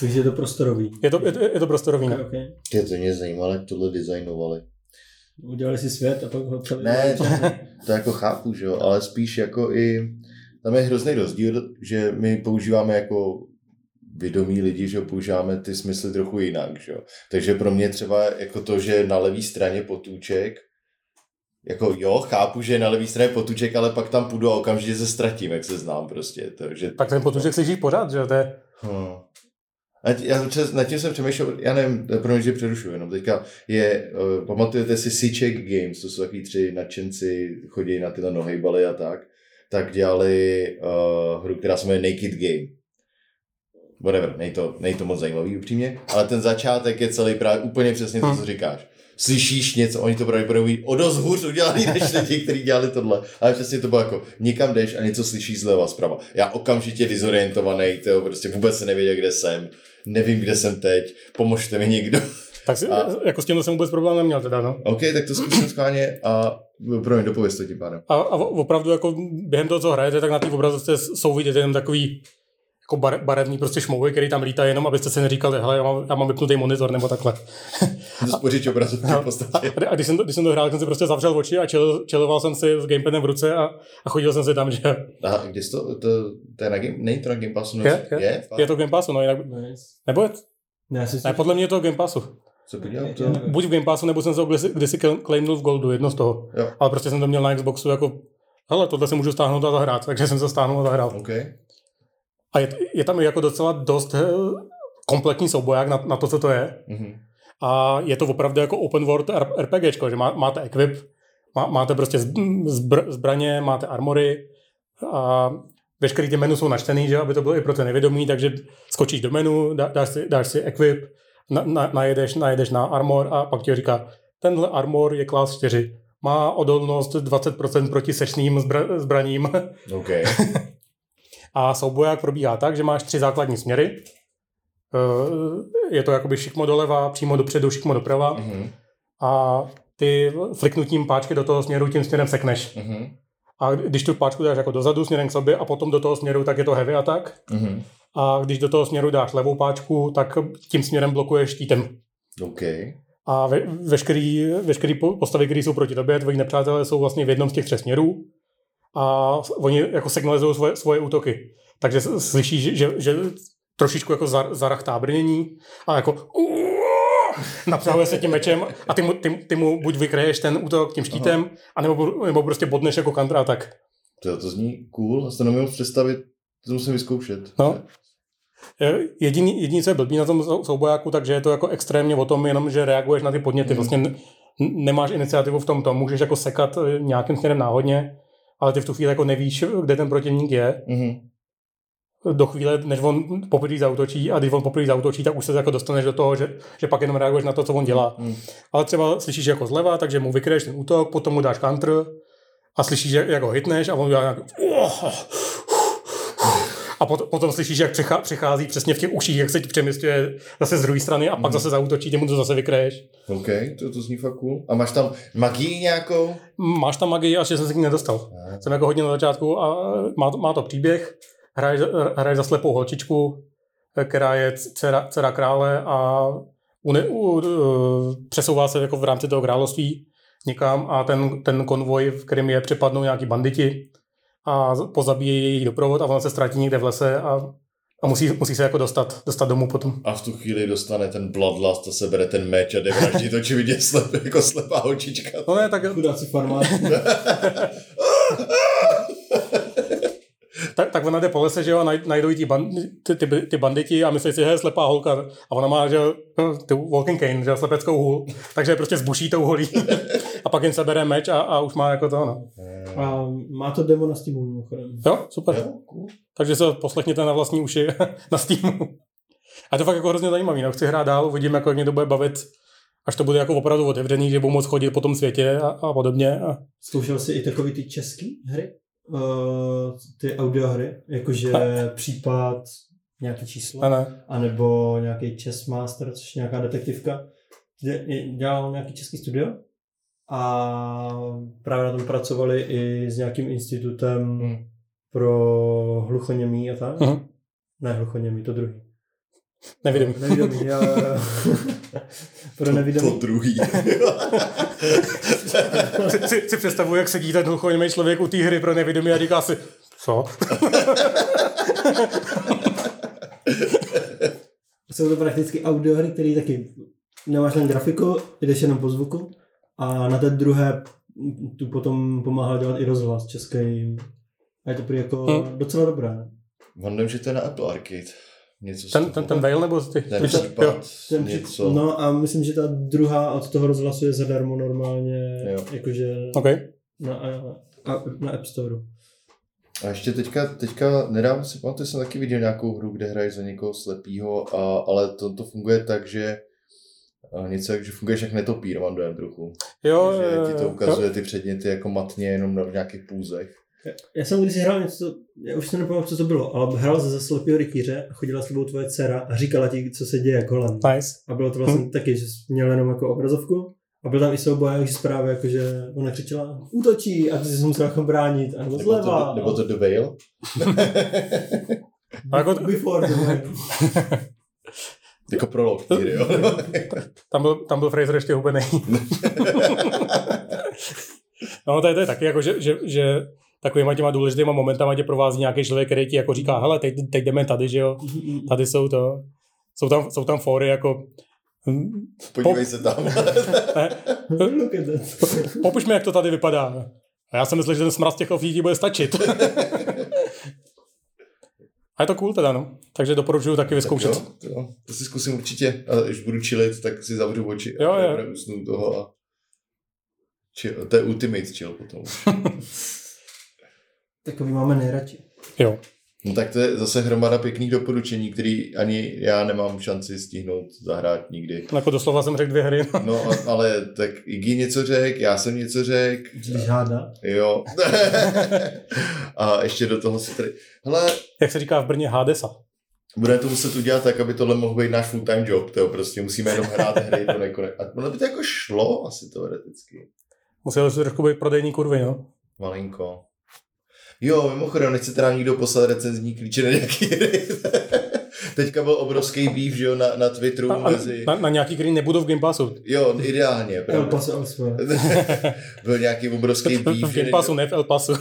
Takže je to prostorový. Je to, je, to- je to prostorový. no. Okay, okay. Ty, to mě zajímalo, jak tohle designovali. Udělali si svět a pak ho celý... Ne, to, to jako chápu, že jo, ale spíš jako i, tam je hrozný rozdíl, že my používáme jako vědomí lidi, že používáme ty smysly trochu jinak, že jo. Takže pro mě třeba jako to, že na levé straně potůček, jako jo, chápu, že je na levé straně potůček, ale pak tam půjdu a okamžitě se ztratím, jak se znám prostě. To, že Tak ten potůček slyšíš pořád, že jo? To je, Hmm. Já čas, nad tím jsem přemýšlel, já nevím, pro mě, že přerušuju, jenom teďka je, uh, pamatujete si Siček Games, to jsou takový tři nadšenci, chodí na tyhle nohejbaly a tak, tak dělali uh, hru, která se jmenuje Naked Game. Whatever, nej to, nej to moc zajímavý upřímně, ale ten začátek je celý právě úplně přesně to, co říkáš. Slyšíš něco, oni to pravděpodobně o dost hůř udělali než lidi, kteří dělali tohle. Ale přesně to bylo jako, někam jdeš a něco slyšíš zleva, zprava. Já okamžitě disorientovaný, to prostě vůbec se nevěděl, kde jsem, nevím, kde jsem teď, pomožte mi někdo. tak si, A- jako s tím jsem vůbec problém neměl teda, no. OK, tak to zkusím schválně a pro mě dopověz to tím pádem. A, a opravdu jako během toho, co hrajete, tak na té obrazovce jsou vidět jenom takový jako bare, barevný prostě šmouhy, který tam lítají jenom, abyste si neříkali, hele, já mám, já mám vypnutý monitor nebo takhle. To spoříč obrazovky v A, podstatě. a, když, jsem to, když jsem to hrál, tak jsem si prostě zavřel oči a čel, čeloval jsem si s gamepadem v ruce a, a chodil jsem si tam, že A kde jsi to, to, to je na game, není to na Game Passu? no, je, je, je? je to Game Passu, no jinak, Nice. nebo je, Ne, ne, podle mě je to Game Passu. Se podívám to? Buď v Game Passu, nebo jsem se ho kdysi, kdysi claimnul v Goldu, jedno z toho. Jo, Ale prostě jsem to měl na Xboxu jako, hele, tohle se můžu stáhnout a zahrát, takže jsem se stáhnul a zahrál. OK. A je, je tam jako docela dost eh, kompletní souboják na, na to, co to je. Mhm. A je to opravdu jako open world R- RPGčko, že má, máte equip, má, máte prostě zb- zbr, zbraně, máte armory a veškerý ty menu jsou načtený, že aby to bylo i pro ty nevědomí, takže skočíš do menu, dá, dáš, si, dáš si equip, na, na, najedeš, najedeš na armor a pak ti říká, tenhle armor je klas 4, má odolnost 20% proti sečným zbra, zbraním OK. a souboják probíhá tak, že máš tři základní směry. Eh, Je to jakoby šikmo doleva, přímo dopředu, šikmo doprava Mhm. a ty fliknutím páčky do toho směru tím směrem sekneš. Mhm. A když tu páčku dáš jako dozadu směrem k sobě a potom do toho směru, tak je to heavy attack. Mhm. A když do toho směru dáš levou páčku, tak tím směrem blokuješ štítem. OK. A ve, veškerý, veškerý po- postavy, které jsou proti tobě, tvoji nepřátelé jsou vlastně v jednom z těch třech směrů a oni jako signalizují svoje, svoje útoky. Takže s- slyšíš, že, že trošičku jako zar, zarach tábrnění a jako napřahuje se tím mečem a ty mu, ty, ty mu buď vykreješ ten útok tím štítem, anebo, nebo prostě bodneš jako kontratak. To, to zní cool, a to nemůžu představit, to musím vyzkoušet. No. Jediný, jediný, co je blbý na tom sou- soubojáku, takže je to jako extrémně o tom jenom, že reaguješ na ty podněty. Mhm. Vlastně nemáš iniciativu v tomto, můžeš jako sekat nějakým směrem náhodně, ale ty v tu chvíli jako nevíš, kde ten protivník je. Mhm. Do chvíle, než on poprvé zautočí a když on poprvé zautočí, tak už se jako dostaneš do toho, že, že pak jenom reaguješ na to, co on dělá. Mhm. Ale třeba slyšíš jako zleva, takže mu vykryješ ten útok, potom mu dáš counter a slyšíš, jak, jak ho hitneš a on udělá nějak... A potom, potom slyšíš, jak přichá, přichází přesně v těch uších, jak se ti přemysťuje zase z druhé strany a pak Mhm. zase zautočí, ty mu to zase vykreješ. OK, to, to zní fakt cool. A máš tam magii nějakou? Máš tam magii, až jsem se k ní nedostal. Ne. Jsem jako hodně na začátku a má to, má to příběh. Hraješ, hraješ za slepou holčičku, která je dcera, dcera krále a une, u, uh, přesouvá se jako v rámci toho království někam a ten, ten konvoj, v kterém je, přepadnou nějaký banditi a pozabíjejí jejich doprovod a ona se ztratí někde v lese a, a musí, musí se jako dostat, dostat domů potom. A v tu chvíli dostane ten Bloodlust a sebere ten meč a jde vraždit očividně slep, jako slepá holčička. No ne, tak, Chudáci farmáři. tak, tak ona jde po lese, že jo, a najdou ty, band, ty, ty, ty, banditi a myslí si, že je slepá holka a ona má, že jo, tu walking cane, že slepeckou hůl, takže je prostě zbuší tou holí a pak jen sebere meč a, a už má jako to, no. A má to demo na Steamu mimochodem. Jo, super. Jo, cool. Takže se poslechněte na vlastní uši na Steamu. A to fakt jako hrozně zajímavý, no. Chci hrát dál, uvidím, jako jak mě to bude bavit, až to bude jako opravdu otevřený, že budu moc chodit po tom světě a, a podobně. A, Zkoušel jsi i takový ty český hry? Uh, ty audiohry? Jakože případ, nějaký číslo? a ne. anebo nějaký Chess Master, což je nějaká detektivka. Dělal nějaký český studio a právě na tom pracovali i s nějakým institutem Hmm. pro hluchoněmí a tak. Mhm. Ne hluchoněmí, to druhý. Nevidím. Nevidomí, jo, jo, jo. pro To nevidomí. druhý. si, si, si představuji, jak sedí ten hluchoněmý člověk u té hry pro nevědomí a říká si, co? Jsou to prakticky audiohry, které taky nemáš jen grafiku, jdeš jenom po zvuku a na té druhé tu potom pomáhal dělat i rozhlas český. A je to prý jako Hmm. docela dobré. Nevím, že to je na Apple Arcade. Něco Ten, ten, ten Veil nebo ty, ten ty, jo. případ, Ten něco. No a myslím, že ta druhá od toho rozhlasu je zadarmo normálně, Jo. jakože OK. na, na, na App Store. A ještě teďka, teďka nedávno si pamatuju, jsem taky viděl nějakou hru, kde hraješ za někoho slepýho, a, ale to, to funguje tak, že a něco, že funguješ jak netopír, mám dojem trochu. Jo, že jo, ti to jo, ukazuje ty předměty jako matně jenom na v nějakých půzech. Já jsem když hrál něco, já už se nepamatuju, co to bylo, ale hrál ze slepého rytíře a chodila s tebou tvoje dcera a říkala ti, co se děje kolem. Nice. A bylo to vlastně Hm. taky, že jsi měl jenom jako obrazovku a byl tam i souboj, jak zprávy, jakože ona křičela, útočí a ty jsi se musel jako bránit, a nebo Nebo zleva. to, nebo to The Veil. A jako, Before the win. jako prolog hry, jo. tam, byl, tam byl Fraser ještě hubený. no to je, to je taky jako, že, že, že takovýma těma důležitýma momentama tě provází nějaký člověk, který ti jako říká, hele, teď, teď jdeme tady, že jo, tady jsou to, jsou tam, jsou tam fóry jako, hm, Podívej se tam. ne, that. Popiš mi, jak to tady vypadá. A já jsem myslel, že ten smraz těch lidí bude stačit. A je to cool teda, no. Takže doporučuji taky vyzkoušet. Jo, jo, to si zkusím určitě. A když budu chillit, tak si zavřu oči Jo, a jo. neusnu toho. A... Chill. To je ultimate chill potom. Takový máme nejradši. Jo. No tak to je zase hromada pěkných doporučení, který ani já nemám šanci stihnout zahrát nikdy. Jako doslova jsem řekl dvě hry. No, a- ale tak Iggy něco řek, já jsem něco řek, Když hádá. jo. a ještě do toho si tady... Hele, Jak se říká v Brně Hadesa. budeme to muset udělat tak, aby tohle mohl být náš full-time job, to prostě musíme jenom hrát hry do nekonec. A ono by to jako šlo asi teoreticky. Musel si trošku být prodejní kurvy, no. Malinko. Jo, mimochodem, nechcete nám někdo poslat recenzní klíče na nějaký? Teďka byl obrovský beef, že jo, na, na Twitteru A, a mezi... na, na, nějaký, který nebudou v Game Passu. Jo, ideálně, El pravda. Paso elsewhere. byl nějaký obrovský beef, V Game Passu, ne v El Pasu.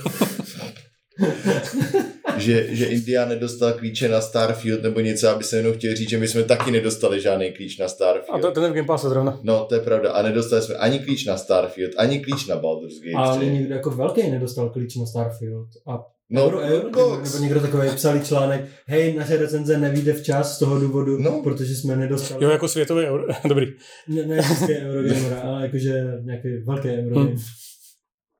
Že, že India nedostal klíče na Starfield nebo něco, aby se jenom chtěl říct, že my jsme taky nedostali žádný klíč na A Starfield. to, ten je v Game Passu zrovna. No, to je pravda. A nedostali jsme ani klíč na Starfield, ani klíč na Baldur's Gate Ale 3. někdo jako velký nedostal klíč na Starfield. A No, Euro, Euro, nebo, nebo někdo takový psali článek, hej, naše recenze nevyjde včas z toho důvodu, No. protože jsme nedostali. Jo, jako světový euro. Dobrý. Ne, ne české Eurogamer, ale jakože nějaký velký Eurogamer. Hmm.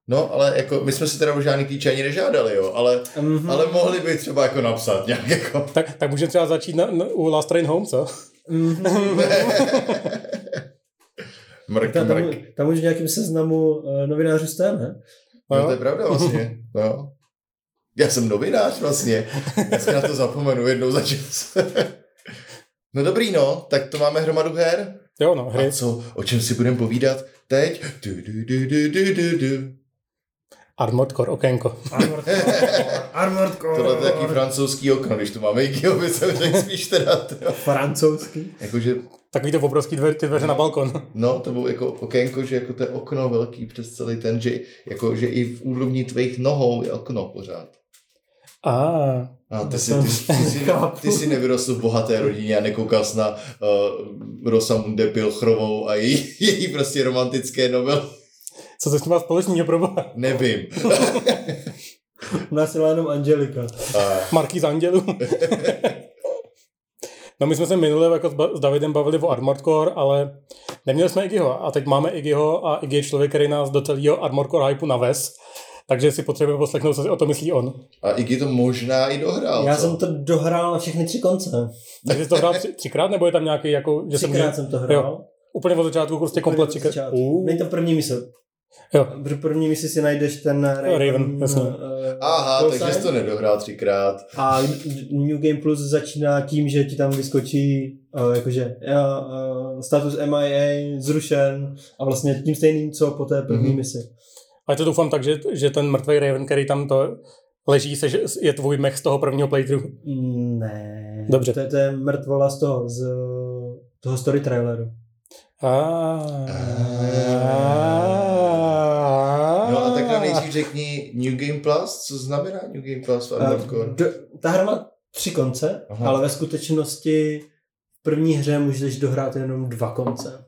No, ale jako my jsme si teda o žádný klíče ani nežádali, jo, ale, Mhm. ale mohli by třeba jako napsat nějak jako... Tak, tak můžeme třeba začít na, na, u Last Train Home, co? Mhm. mrk, tam, tam, mrk. tam už v nějakém seznamu uh, novinářů jste, ne? No, to je pravda vlastně. No. Já jsem novinář vlastně. Já si na to zapomenu jednou za čas. no dobrý no, tak to máme hromadu her. Jo, no, hry. A co, o čem si budeme povídat teď? Du, du, du, du, du, du, du. Armored Core, okénko. Armored Core. Armored Core. Tohle je taky francouzský okno, když tu máme jsem řekl spíš teda. to. Francouzský. Jakože, Takový to obrovský dveře, ty dveře na balkon. no, to bylo jako okénko, že jako to je okno velký přes celý ten, že, jako, že i v úrovni tvých nohou je okno pořád. A, A ty si, ty, ty, ty, si, ty si nevyrostl v bohaté rodině a nekoukal jsi na uh, Rosamunde Pilchrovou a její, její prostě romantické novely. Co to s tím má společného problém? Nevím. U nás je jenom Angelika. A, Marky z Andělů. No my jsme se minule jako s Davidem bavili o Armored Core, ale neměli jsme Iggyho. A teď máme Iggyho a Iggy je člověk, který nás do celého Armored Core hypeu navez. Takže si potřebujeme poslechnout, co si o to myslí on. a Iggy to možná i dohrál. Já co? jsem to dohrál na všechny tři konce. Takže jsi to hrál tři, třikrát, nebo je tam nějaký, jako, že se může, Třikrát jsem to hrál. úplně od začátku prostě komplet třikrát. Uh, Není to první mise. Jo. Protože první misi si najdeš ten Raven, Raven, jasně. uh, Aha, call takže jsi to nedohrál třikrát. A New Game Plus začíná tím, že ti tam vyskočí uh, jakože uh, status MIA zrušen a vlastně tím stejným, co po té první Mhm. misi. A to doufám tak, že, že ten mrtvý Raven, který tam to leží, se, je tvůj mech z toho prvního playthrough. Mm, Ne. Dobře. To, je- to je mrtvola z toho, z toho story traileru. No řekni New Game Plus, co znamená New Game Plus v Armored Core? Do, ta hra má tři konce, Aha. ale ve skutečnosti v první hře můžeš dohrát jenom dva konce.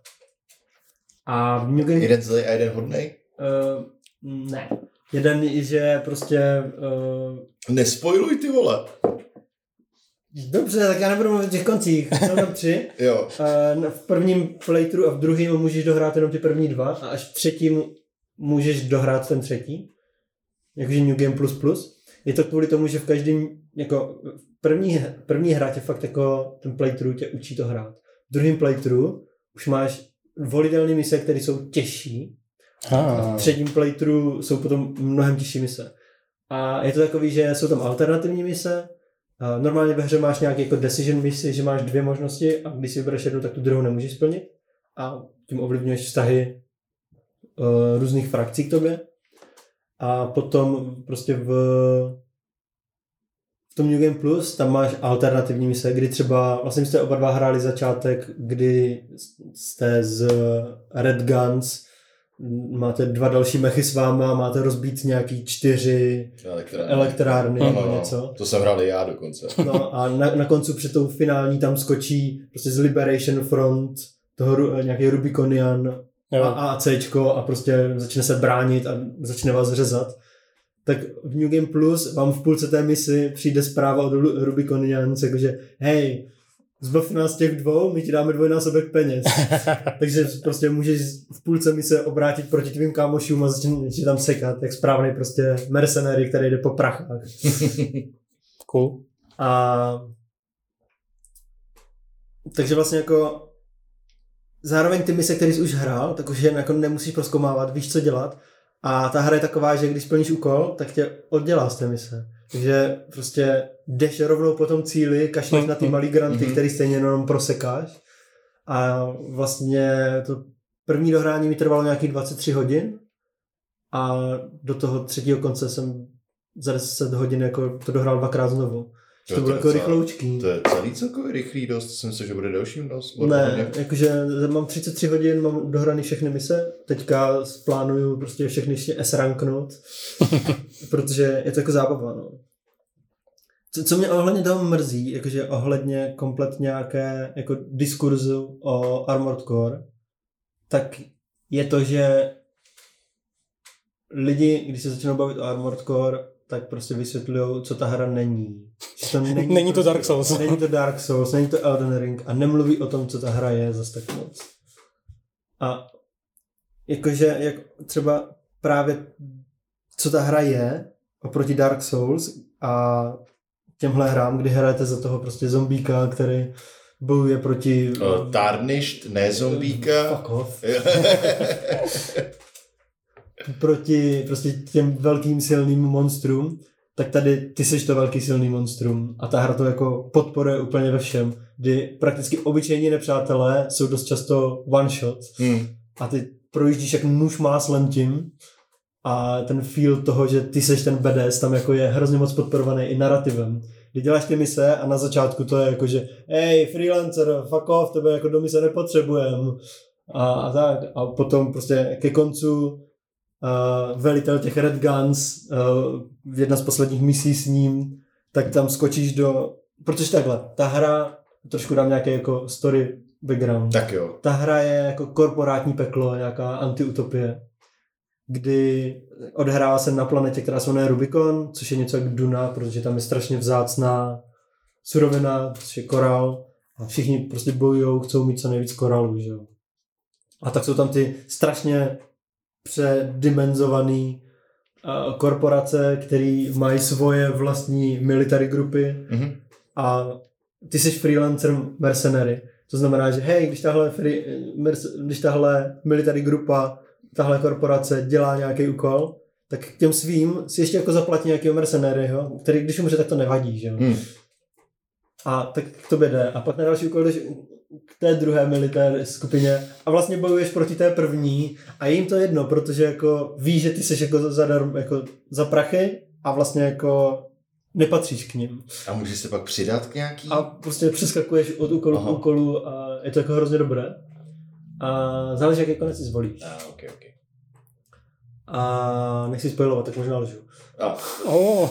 A v New Game... Jeden zlej a jeden hodnej? Uh, ne. Jeden je, že prostě... Uh, Nespojluj ty vole. dobře, tak já nebudu mluvit o těch koncích. Jsou tam tři. Jo. Uh, v prvním playthrough a v druhém můžeš dohrát jenom ty první dva a až v třetím můžeš dohrát ten třetí. Jakože New Game Plus Plus. Je to kvůli tomu, že v každém, jako v první, první hra tě fakt jako ten playthrough tě učí to hrát. V druhém playthrough už máš volitelné mise, které jsou těžší. A v třetím playthrough jsou potom mnohem těžší mise. A je to takový, že jsou tam alternativní mise. Normálně ve hře máš nějaký jako decision misi, že máš dvě možnosti a když si vybereš jednu, tak tu druhou nemůžeš splnit. A tím ovlivňuješ vztahy uh, různých frakcí k tobě. A potom prostě v, v tom New Game Plus tam máš alternativní mise, kdy třeba, vlastně jste oba dva hráli začátek, kdy jste z Red Guns, máte dva další mechy s váma, máte rozbít nějaký čtyři Elektrárny. elektrárny No, nebo no, něco. To jsem hrál i já dokonce. No a na, na koncu před tou finální tam skočí prostě z Liberation Front toho nějaký Rubiconian Jo. a Cčko a prostě začne se bránit a začne vás řezat. Tak v New Game Plus vám v půlce té misi přijde zpráva od Ru- Rubiconians, jakože hej, zbav nás těch dvou, my ti dáme dvojnásobek peněz. Takže prostě můžeš v půlce mise obrátit proti tvým kámošům a začne tam sekat, jak správný prostě mercenary, který jde po prachách. Cool. A takže vlastně jako zároveň ty mise, které jsi už hrál, tak už je jako nemusíš proskoumávat, víš, co dělat. A ta hra je taková, že když splníš úkol, tak tě oddělá z té mise. Takže prostě jdeš rovnou po tom cíli, kašleš na ty malý granty, Mhm. který stejně jenom prosekáš. A vlastně to první dohrání mi trvalo nějakých 23 hodin a do toho třetího konce jsem za 10 hodin jako to dohrál dvakrát znovu. Že to bylo jako rychloučký. To je celý celkově rychlý dost, jsem myslel, že bude delším dost. Ne, jakože mám 33 hodin, mám dohraný všechny mise, teďka plánuju prostě všechny ještě S-ranknout, protože je to jako zábava, no. Co, co mě ohledně toho mrzí, jakože ohledně komplet nějaké jako diskurzu o Armored Core, tak je to, že lidi, když se začnou bavit o Armored Core, tak prostě vysvětlují, co ta hra není. Že to není, Není to prostě- Dark Souls. Není to Dark Souls, není to Elden Ring a nemluví o tom, co ta hra je zase tak moc. A jakože jak třeba právě co ta hra je oproti Dark Souls a těmhle hrám, kdy hrajete za toho prostě zombíka, který bojuje proti... Uh, Tarnished, ne zombíka. Fuck off. proti prostě těm velkým silným monstrům, tak tady ty seš to velký silný monstrum a ta hra to jako podporuje úplně ve všem, kdy prakticky obyčejní nepřátelé jsou dost často one shot hmm. a ty projíždíš jak nůž máslem tím a ten feel toho, že ty seš ten badass, tam jako je hrozně moc podporovaný i narrativem. Kdy děláš ty mise a na začátku to je jako, že hej, freelancer, fuck off, tebe jako do mise nepotřebujem. A, a tak. A potom prostě ke koncu uh, velitel těch Red Guns, uh, jedna z posledních misí s ním, tak tam skočíš do... Protože takhle, ta hra, trošku dám nějaký jako story background Tak jo. ta hra je jako korporátní peklo, nějaká antiutopie, kdy odhrává se na planetě, která se jmenuje Rubicon, což je něco jak Duna, protože tam je strašně vzácná surovina, což je korál a všichni prostě bojují, chcou mít co nejvíc korálů, že jo. A tak jsou tam ty strašně předimenzované uh, korporace, které mají svoje vlastní military grupy, Mhm. a ty jsi freelancer mercenary. To znamená, že hej, když tahle, free, merc, když tahle military grupa tahle korporace dělá nějaký úkol, tak k těm svým si ještě jako zaplatí nějakého mercenéryho, který když umře, tak to nevadí, že jo. Hmm. A tak k tobě jde. A pak na další úkol jdeš k té druhé militér skupině a vlastně bojuješ proti té první a je jim to jedno, protože jako víš, že ty jsi jako za, darm, jako za prachy a vlastně jako nepatříš k ním. A můžeš se pak přidat k nějaký? A prostě přeskakuješ od úkolu Aha. k úkolu a je to jako hrozně dobré. A záleží, jaký konec si zvolíš. A, okay, okay. A nechci spojovat, tak možná lžu. A, Oh,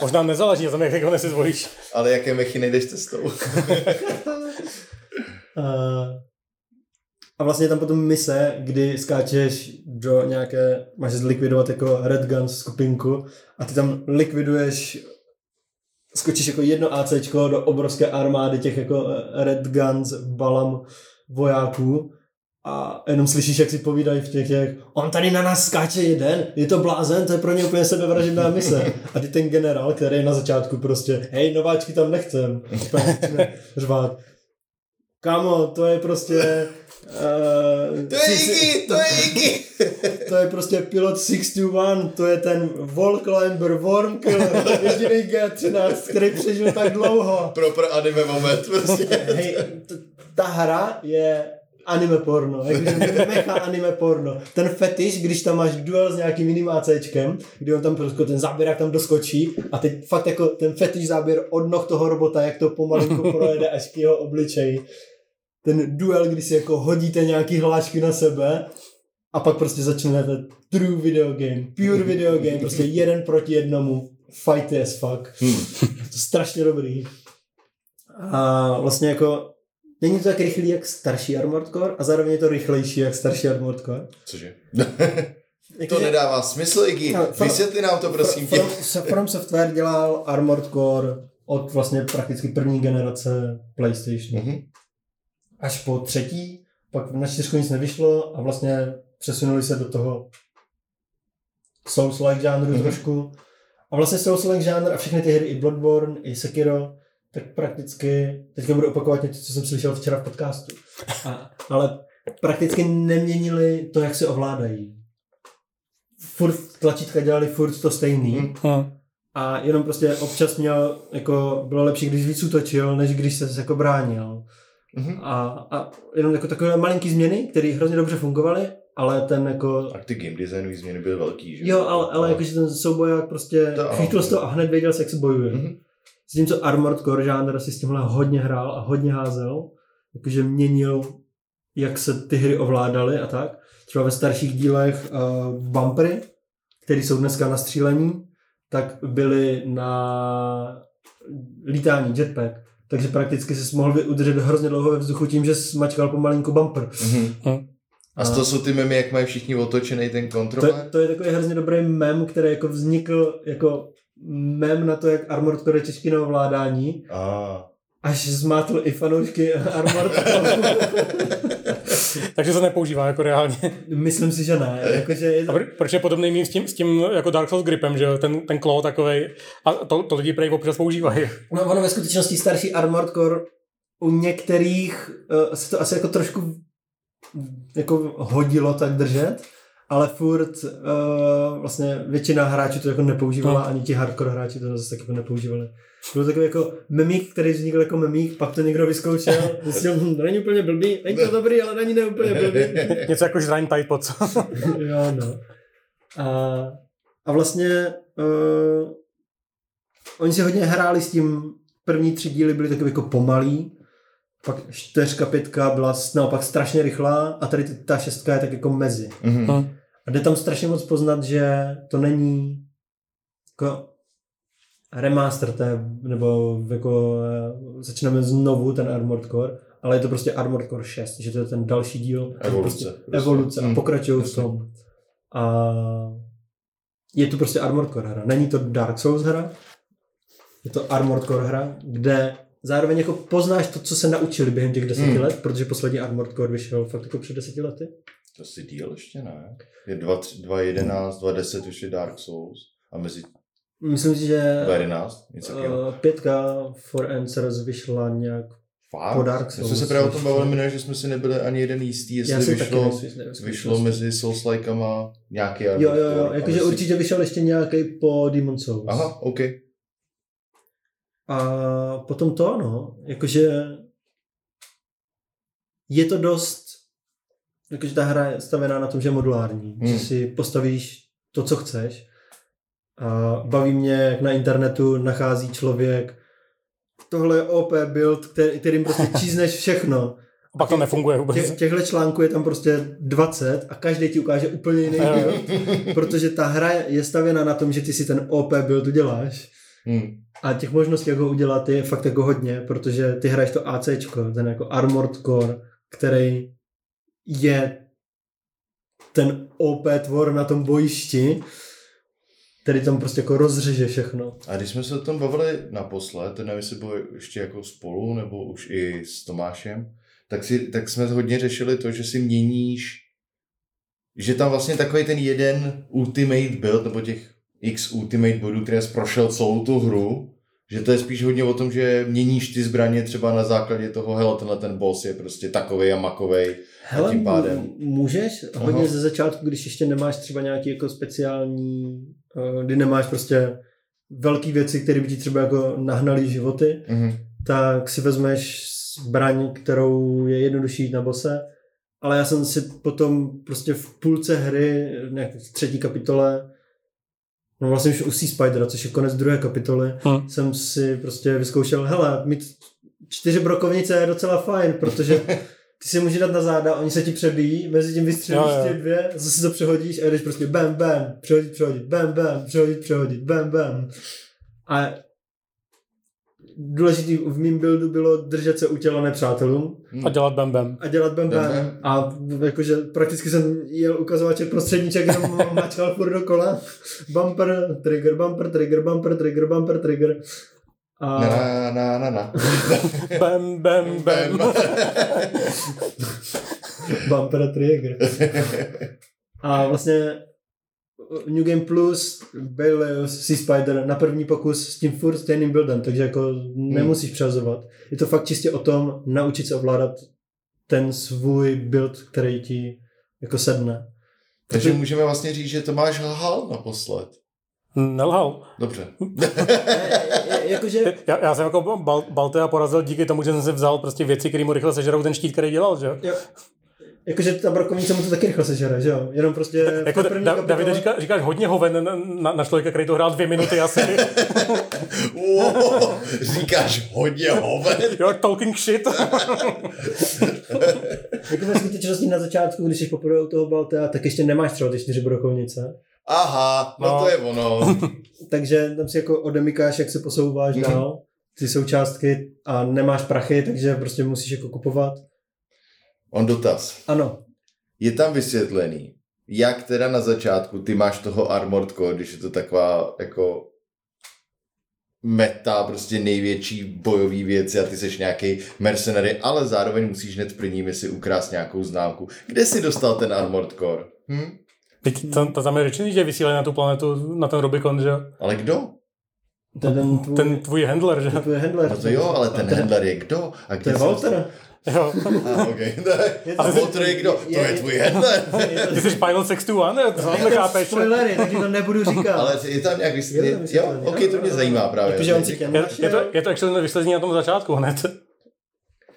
možná nezáleží na tom, jak ho si zvolíš. ale jaké mechy nejdeš cestou? A, a vlastně tam potom mise, kdy skáčeš do nějaké, máš zlikvidovat jako Red Guns skupinku a ty tam likviduješ skočíš jako jedno ACčko do obrovské armády těch jako eh, Red Guns, Balam vojáků a jenom slyšíš, jak si povídají v těch, těch on tady na nás skáče jeden, je to blázen, to je pro ně úplně sebevražedná mise. A ty ten generál, který je na začátku prostě, hej, nováčky tam nechcem, řvát. Kámo, to je prostě... Uh, To je Iggy, to je Iggy! to je prostě pilot 621, to je ten wall climber, worm killer, jediný G13, který přežil tak dlouho. Proper anime moment, prostě. Hej, t- ta hra je anime porno, jakože mecha anime porno. Ten fetiš, když tam máš duel s nějakým jiným ACčkem, kdy on tam prostě ten záběrák tam doskočí a teď fakt jako ten fetiš záběr od noh toho robota, jak to pomalinku projede až k jeho obličeji. Ten duel, kdy si jako hodíte nějaký hlášky na sebe a pak prostě začne ten true video game, pure video game, prostě jeden proti jednomu, fight as fuck. Hmm. To je strašně dobrý. A vlastně jako není to tak rychlý jak starší Armored Core a zároveň je to rychlejší jak starší Armored Core. Cože? To nedává smysl, Iggy. No, for- Vysvětli nám to, prosím tě. From, From Software dělal Armored Core od vlastně prakticky první generace PlayStation. Mhm. Až po třetí, pak na čtyřku nic nevyšlo a vlastně přesunuli se do toho Souls-like žánru Mhm. trošku. A vlastně Souls-like žánr a všechny ty hry, i Bloodborne, i Sekiro, tak prakticky, teďka budu opakovat něco, co jsem slyšel včera v podcastu, a, ale prakticky neměnili to, jak se ovládají. Furt tlačítka dělali furt to stejný. Mhm. Hm. A jenom prostě občas měl, jako bylo lepší, když víc útočil, než když se jako bránil. Mhm. A, a jenom jako takové malinký změny, které hrozně dobře fungovaly, ale ten jako... A ty game designové změny byly velký, že? Jo, ale, ale jakože ten souboják prostě chytil z toho a hned věděl, jak se bojuje. Mhm. Zatímco Armored Core žánr si s tímhle hodně hrál a hodně házel, jakože měnil, jak se ty hry ovládaly a tak. Třeba ve starších dílech uh, bumpery, které jsou dneska na střílení, tak byly na lítání, jetpack. Takže prakticky se mohl udržet hrozně dlouho ve vzduchu tím, že smačkal pomalinku bumper. Mhm. Hm. A z toho jsou ty memy, jak mají všichni otočený ten To, kontroler? to je takový hrozně dobrý mem, který jako vznikl jako mem na to, jak Armored Core je těžký na ovládání, A. až zmátl i fanoušky Armored Core. Takže se nepoužívá jako reálně. Myslím si, že ne. Jakože je A to, pr- proč je podobný mým s tím, s tím jako Dark Souls gripem, že? Ten, ten claw takovej. A to, to lidi prej občas používají. no, ono ve skutečnosti starší Armored Core u některých uh, se to asi jako trošku jako hodilo tak držet, ale furt uh, vlastně většina hráčů to jako nepoužívala, No. ani ti hardcore hráči to zase tak jako nepoužívali. Byl takový jako memík, který vznikl jako memík, pak to někdo vyzkoušel, zjistil, hm, není úplně blbý, není to dobrý, ale není neúplně blbý. Něco jako žraň Tide co? jo, no. A, a vlastně uh, oni si hodně hráli s tím, první tři díly byly takové jako pomalý, pak čtyřka, pětka byla naopak strašně rychlá a tady ta šestka je tak jako mezi. Mhm. Hm. A jde tam strašně moc poznat, že to není jako remaster té, nebo jako eh, začneme znovu ten Armored Core, ale je to prostě Armored Core 6, že to je ten další díl. Evoluce. Prostě evoluce a Mm. pokračují v tom. A je to prostě Armored Core hra. Není to Dark Souls hra, je to Armored Core hra, kde zároveň jako poznáš to, co se naučili během těch deseti Mm. let, protože poslední Armored Core vyšel fakt jako před deseti lety. To si díl ještě ne. Je 2.11, 2.10 už je Dark Souls. A mezi Myslím si, že 2.11, něco uh, pětka For Answers vyšla nějak Fakt? Po Dark My jsme Souls, se právě o tom bavili minule, že jsme si nebyli ani jeden jistý, Já jestli si taky vyšlo, nejsem vyšlo mezi Souls-likeama nějaký Jo, jo, jo, jakože si- určitě vyšel ještě nějaký po Demon Souls. Aha, OK. A potom to, no, jakože je to dost, jakože ta hra je stavěná na tom, že je modulární, Hmm. že si postavíš to, co chceš. A baví mě, jak na internetu nachází člověk tohle je OP build, který, kterým prostě čízneš všechno. A pak to nefunguje vůbec. Těch, těchhle článků je tam prostě 20 a každý ti ukáže úplně jiný build, protože ta hra je stavěna na tom, že ty si ten OP build uděláš. Hmm. A těch možností, jak ho udělat, je fakt jako hodně, protože ty hraješ to ACčko, ten jako Armored Core, který je ten OP tvor na tom bojišti, který tam prostě jako rozřeže všechno. A když jsme se o tom bavili naposled, nevím, jestli bylo ještě jako spolu, nebo už i s Tomášem, tak, si, tak jsme hodně řešili to, že si měníš, že tam vlastně takový ten jeden ultimate build, nebo těch x ultimate bodů, které jsi prošel celou tu hru, že to je spíš hodně o tom, že měníš ty zbraně třeba na základě toho, hele, tenhle ten boss je prostě takovej a makovej. Hele, tím pádem- můžeš Aha. hodně ze začátku, když ještě nemáš třeba nějaký jako speciální, kdy nemáš prostě velké věci, které by ti třeba jako nahnaly životy, Mhm. tak si vezmeš zbraň, kterou je jednodušší jít na bose, ale já jsem si potom prostě v půlce hry, nějak v třetí kapitole, no vlastně už u Sea Spidera, což je konec druhé kapitoly, Hm. jsem si prostě vyzkoušel, hele, mít čtyři brokovnice je docela fajn, protože ty si můžeš dát na záda, oni se ti přebíjí, mezi tím vystřelíš ty dvě, zase to přehodíš a jdeš prostě bam, bam, přehodit, přehodit, bam, bam, přehodit, přehodit, bam, bam. A důležitý v mým buildu bylo držet se u těla nepřátelům A dělat bam bam. a dělat bam Bam, bam. bam. A jakože prakticky jsem jel ukazovače prostředníček, jenom mačkal furt dokola. Bumper, trigger, bumper, trigger, bumper, trigger, bumper, trigger. A Na, na, na, na. Bam bam bam. bumper a trigger. A vlastně New Game Plus, Baileus, Sea Spider na první pokus s tím furt stejným buildem, takže jako nemusíš přehazovat. Je to fakt čistě o tom naučit se ovládat ten svůj build, který ti jako sedne. Takže můžeme vlastně říct, že Tomáš lhal naposled. Nelhal. Dobře. Jakože Já, já jsem jako Bal, Baltea porazil díky tomu, že jsem si vzal prostě věci, které mu rychle sežerou ten štít, který dělal, že jo? Jakože ta brokovnice mu to taky rychle sežere, že jo? Jenom prostě Jako da, kapitole- Davide, říká, říkáš hodně hoven na, na, na člověka, který to hrál dvě minuty asi. Wow, říkáš hodně hoven. jo, talking shit. Jako ve skutečnosti na začátku, když jsi poprvé u toho Baltea, tak ještě nemáš třeba ty čtyři brokovnice. Aha, no, No. to je ono. Takže tam si jako odemykáš, jak se posouváš Mhm. dál, ty součástky a nemáš prachy, takže prostě musíš jako kupovat. On dotaz. Ano, Je tam vysvětlený, jak teda na začátku ty máš toho Armored Core, když je to taková jako meta, prostě největší bojový věc a ty seš nějaký mercenary, ale zároveň musíš hned v první misi ukrást nějakou známku. Kde jsi dostal ten Armored Core? Hm? Teď to, to tam je řečený, že vysílají na tu planetu, na ten Rubikon, že jo? Ale kdo? to je ten tvůj, Ten tvůj handler, že ten tvůj handler. No to jo, ale ten to, handler je kdo? A to kde je jsi Walter. jo. A, okay. Je to- A Walter je kdo? To je tvůj handler. Ty jsi Pilot 61, ne? To nechápeš. Spoilery, takže to nebudu říkat. Ale je tam nějak Je vysvětlený. tam Jo, ok, to mě zajímá právě. Je, je, to, je to actually vyslezení na tom začátku hned.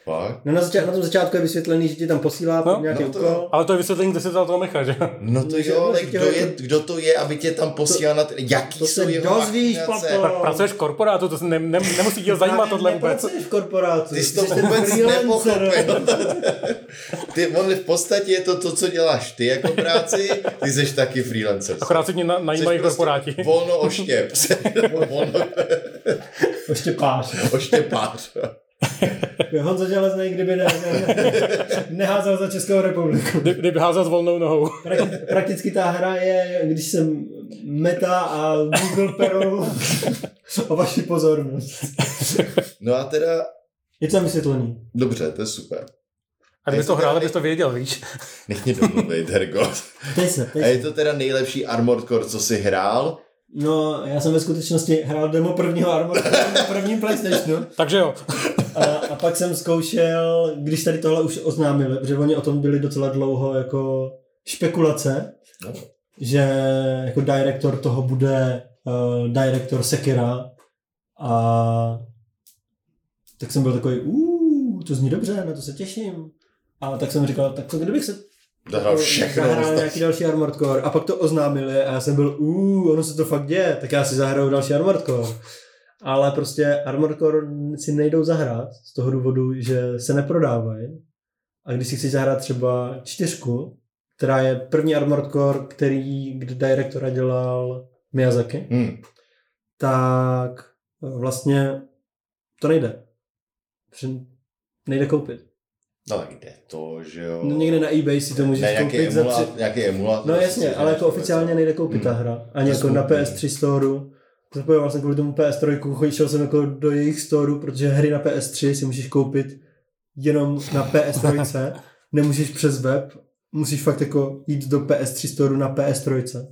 Fakt? No na, začát, na tom začátku je vysvětlený, že ti tam posílá No, nějaký no to úkol. Ale to je vysvětlení, kde se vzal toho mecha, že? No to jo, ale kdo, tě- je, kdo to je, aby tě tam posílal na ten, jaký to jsou se jeho dozvíš, papo. Pra, pracuješ v korporátu, to se ne, ne, nemusí tě zajímat tohle vůbec. v korporátu. Ty jsi to vůbec freelancer. nepochopil. Ty, on v podstatě je to to, co děláš ty jako práci, ty jsi taky freelancer. Akorát si mě na, najímají prostě korporáti. Volno oštěp. volno Ještě páš. oštěpář. Honza Železný, kdyby ne, ne, neházel za Českou republiku. Kdy- Kdyby házal s volnou nohou. Prakti- Prakticky ta hra je, když jsem Meta a Google perou o vaši pozornost. No a teda, Je to tam vysvětlený. dobře, to je super. A kdybys to hrál, abys to věděl, víš. Nech mě domluvit, Hergo. Se, A je to teda nejlepší Armored Core, co jsi hrál? No, já jsem ve skutečnosti hrál demo prvního Armored na prvním Playstationu. Takže jo. A, a pak jsem zkoušel, když tady tohle už oznámili, protože oni o tom byli docela dlouho jako špekulace, No. že jako director toho bude uh, director Sekira a tak jsem byl takový, uuu, to zní dobře, na to se těším. A tak jsem říkal, tak co kdybych se Zahrál všechno. zahrál nějaký další Armored Core a pak to oznámili a já jsem byl, uuu, ono se to fakt děje, tak já si zahraju další Armored Core. Ale prostě Armored Core si nejdou zahrát z toho důvodu, že se neprodávají. A když si chceš zahrát třeba čtyřku, která je první Armored Core, který, kde directora dělal Miyazaki, Hmm. tak vlastně to nejde. Nejde koupit. No tak jde to, že jo. No, někde na eBay si to můžeš ne, nějaký, koupit za emulát, tři... nějaký emulátor. No jasně, si ale jako oficiálně nejde koupit ta Hmm. hra. Ani To jako na smutný. PS3 storeu. Zapojoval jsem kvůli tomu PS3, chodil jsem jako do jejich storeu, protože hry na PS3 si můžeš koupit jenom na PS3. Nemůžeš přes web, musíš fakt jako jít do PS3 storeu na PS3.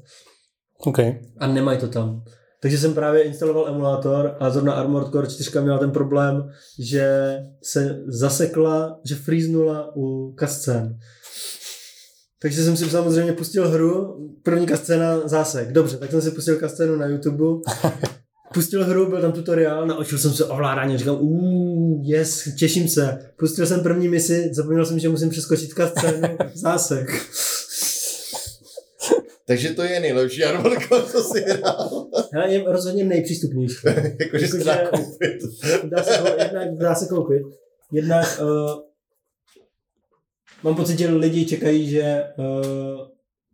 OK. A nemají to tam. Takže jsem právě instaloval emulátor a zrovna Armored Core 4 měla ten problém, že se zasekla, že freeznula u cutscén. Takže jsem si samozřejmě pustil hru, první cutscéna zásek. Dobře, tak jsem si pustil cutscénu na YouTube, pustil hru, byl tam tutoriál, naučil jsem se ovládání, říkal, uuu, yes, těším se. Pustil jsem první misi, zapomněl jsem, že musím přeskočit cutscénu, zásek. Takže to je nejlepší Armored Core, co si hrál. Hele, je rozhodně nejpřístupnější. Jakože se Jakože- dá koupit. dá se, jednak dá se koupit. Jednak uh, mám pocit, že lidi čekají, že uh,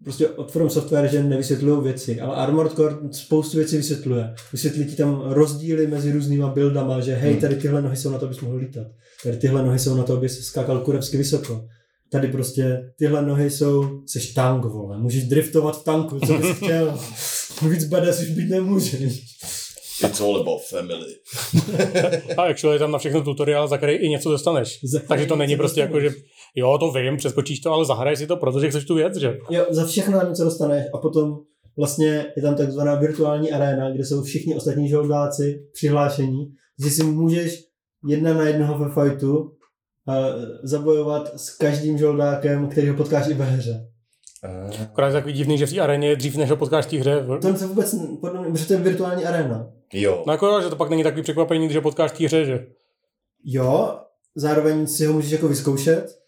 prostě od From Software, že nevysvětlují věci, ale Armored Core spoustu věcí vysvětluje. Vysvětlí ti tam rozdíly mezi různýma buildama, že hej, Hmm. tady tyhle nohy jsou na to, abys mohl lítat. Tady tyhle nohy jsou na to, abys skákal kurevsky vysoko. Tady prostě tyhle nohy jsou, seš tank, vole, můžeš driftovat v tanku, co bys chtěl. Víc badass už být nemůžeš. It's all about family. A actually tam na všechno tutoriál, za který i něco dostaneš. Za- Takže to není prostě jako, že dostaneš. jo, to vím, přeskočíš to, ale zahraješ si to, protože chceš tu věc, že? Jo, za všechno na něco dostaneš a potom vlastně je tam takzvaná virtuální aréna, kde jsou všichni ostatní žoldáci přihlášení, že si můžeš jedna na jednoho ve fightu uh, zabojovat s každým žoldákem, který ho potkáš i ve hře. Akorát je takový divný, že v té aréně je dřív, než ho potkáš v té hře. To se vůbec, podle mě, protože to je virtuální aréna. Jo. No jako, že to pak není takový překvapení, když ho potkáš v té hře, že? Jo, zároveň si ho můžeš jako vyzkoušet,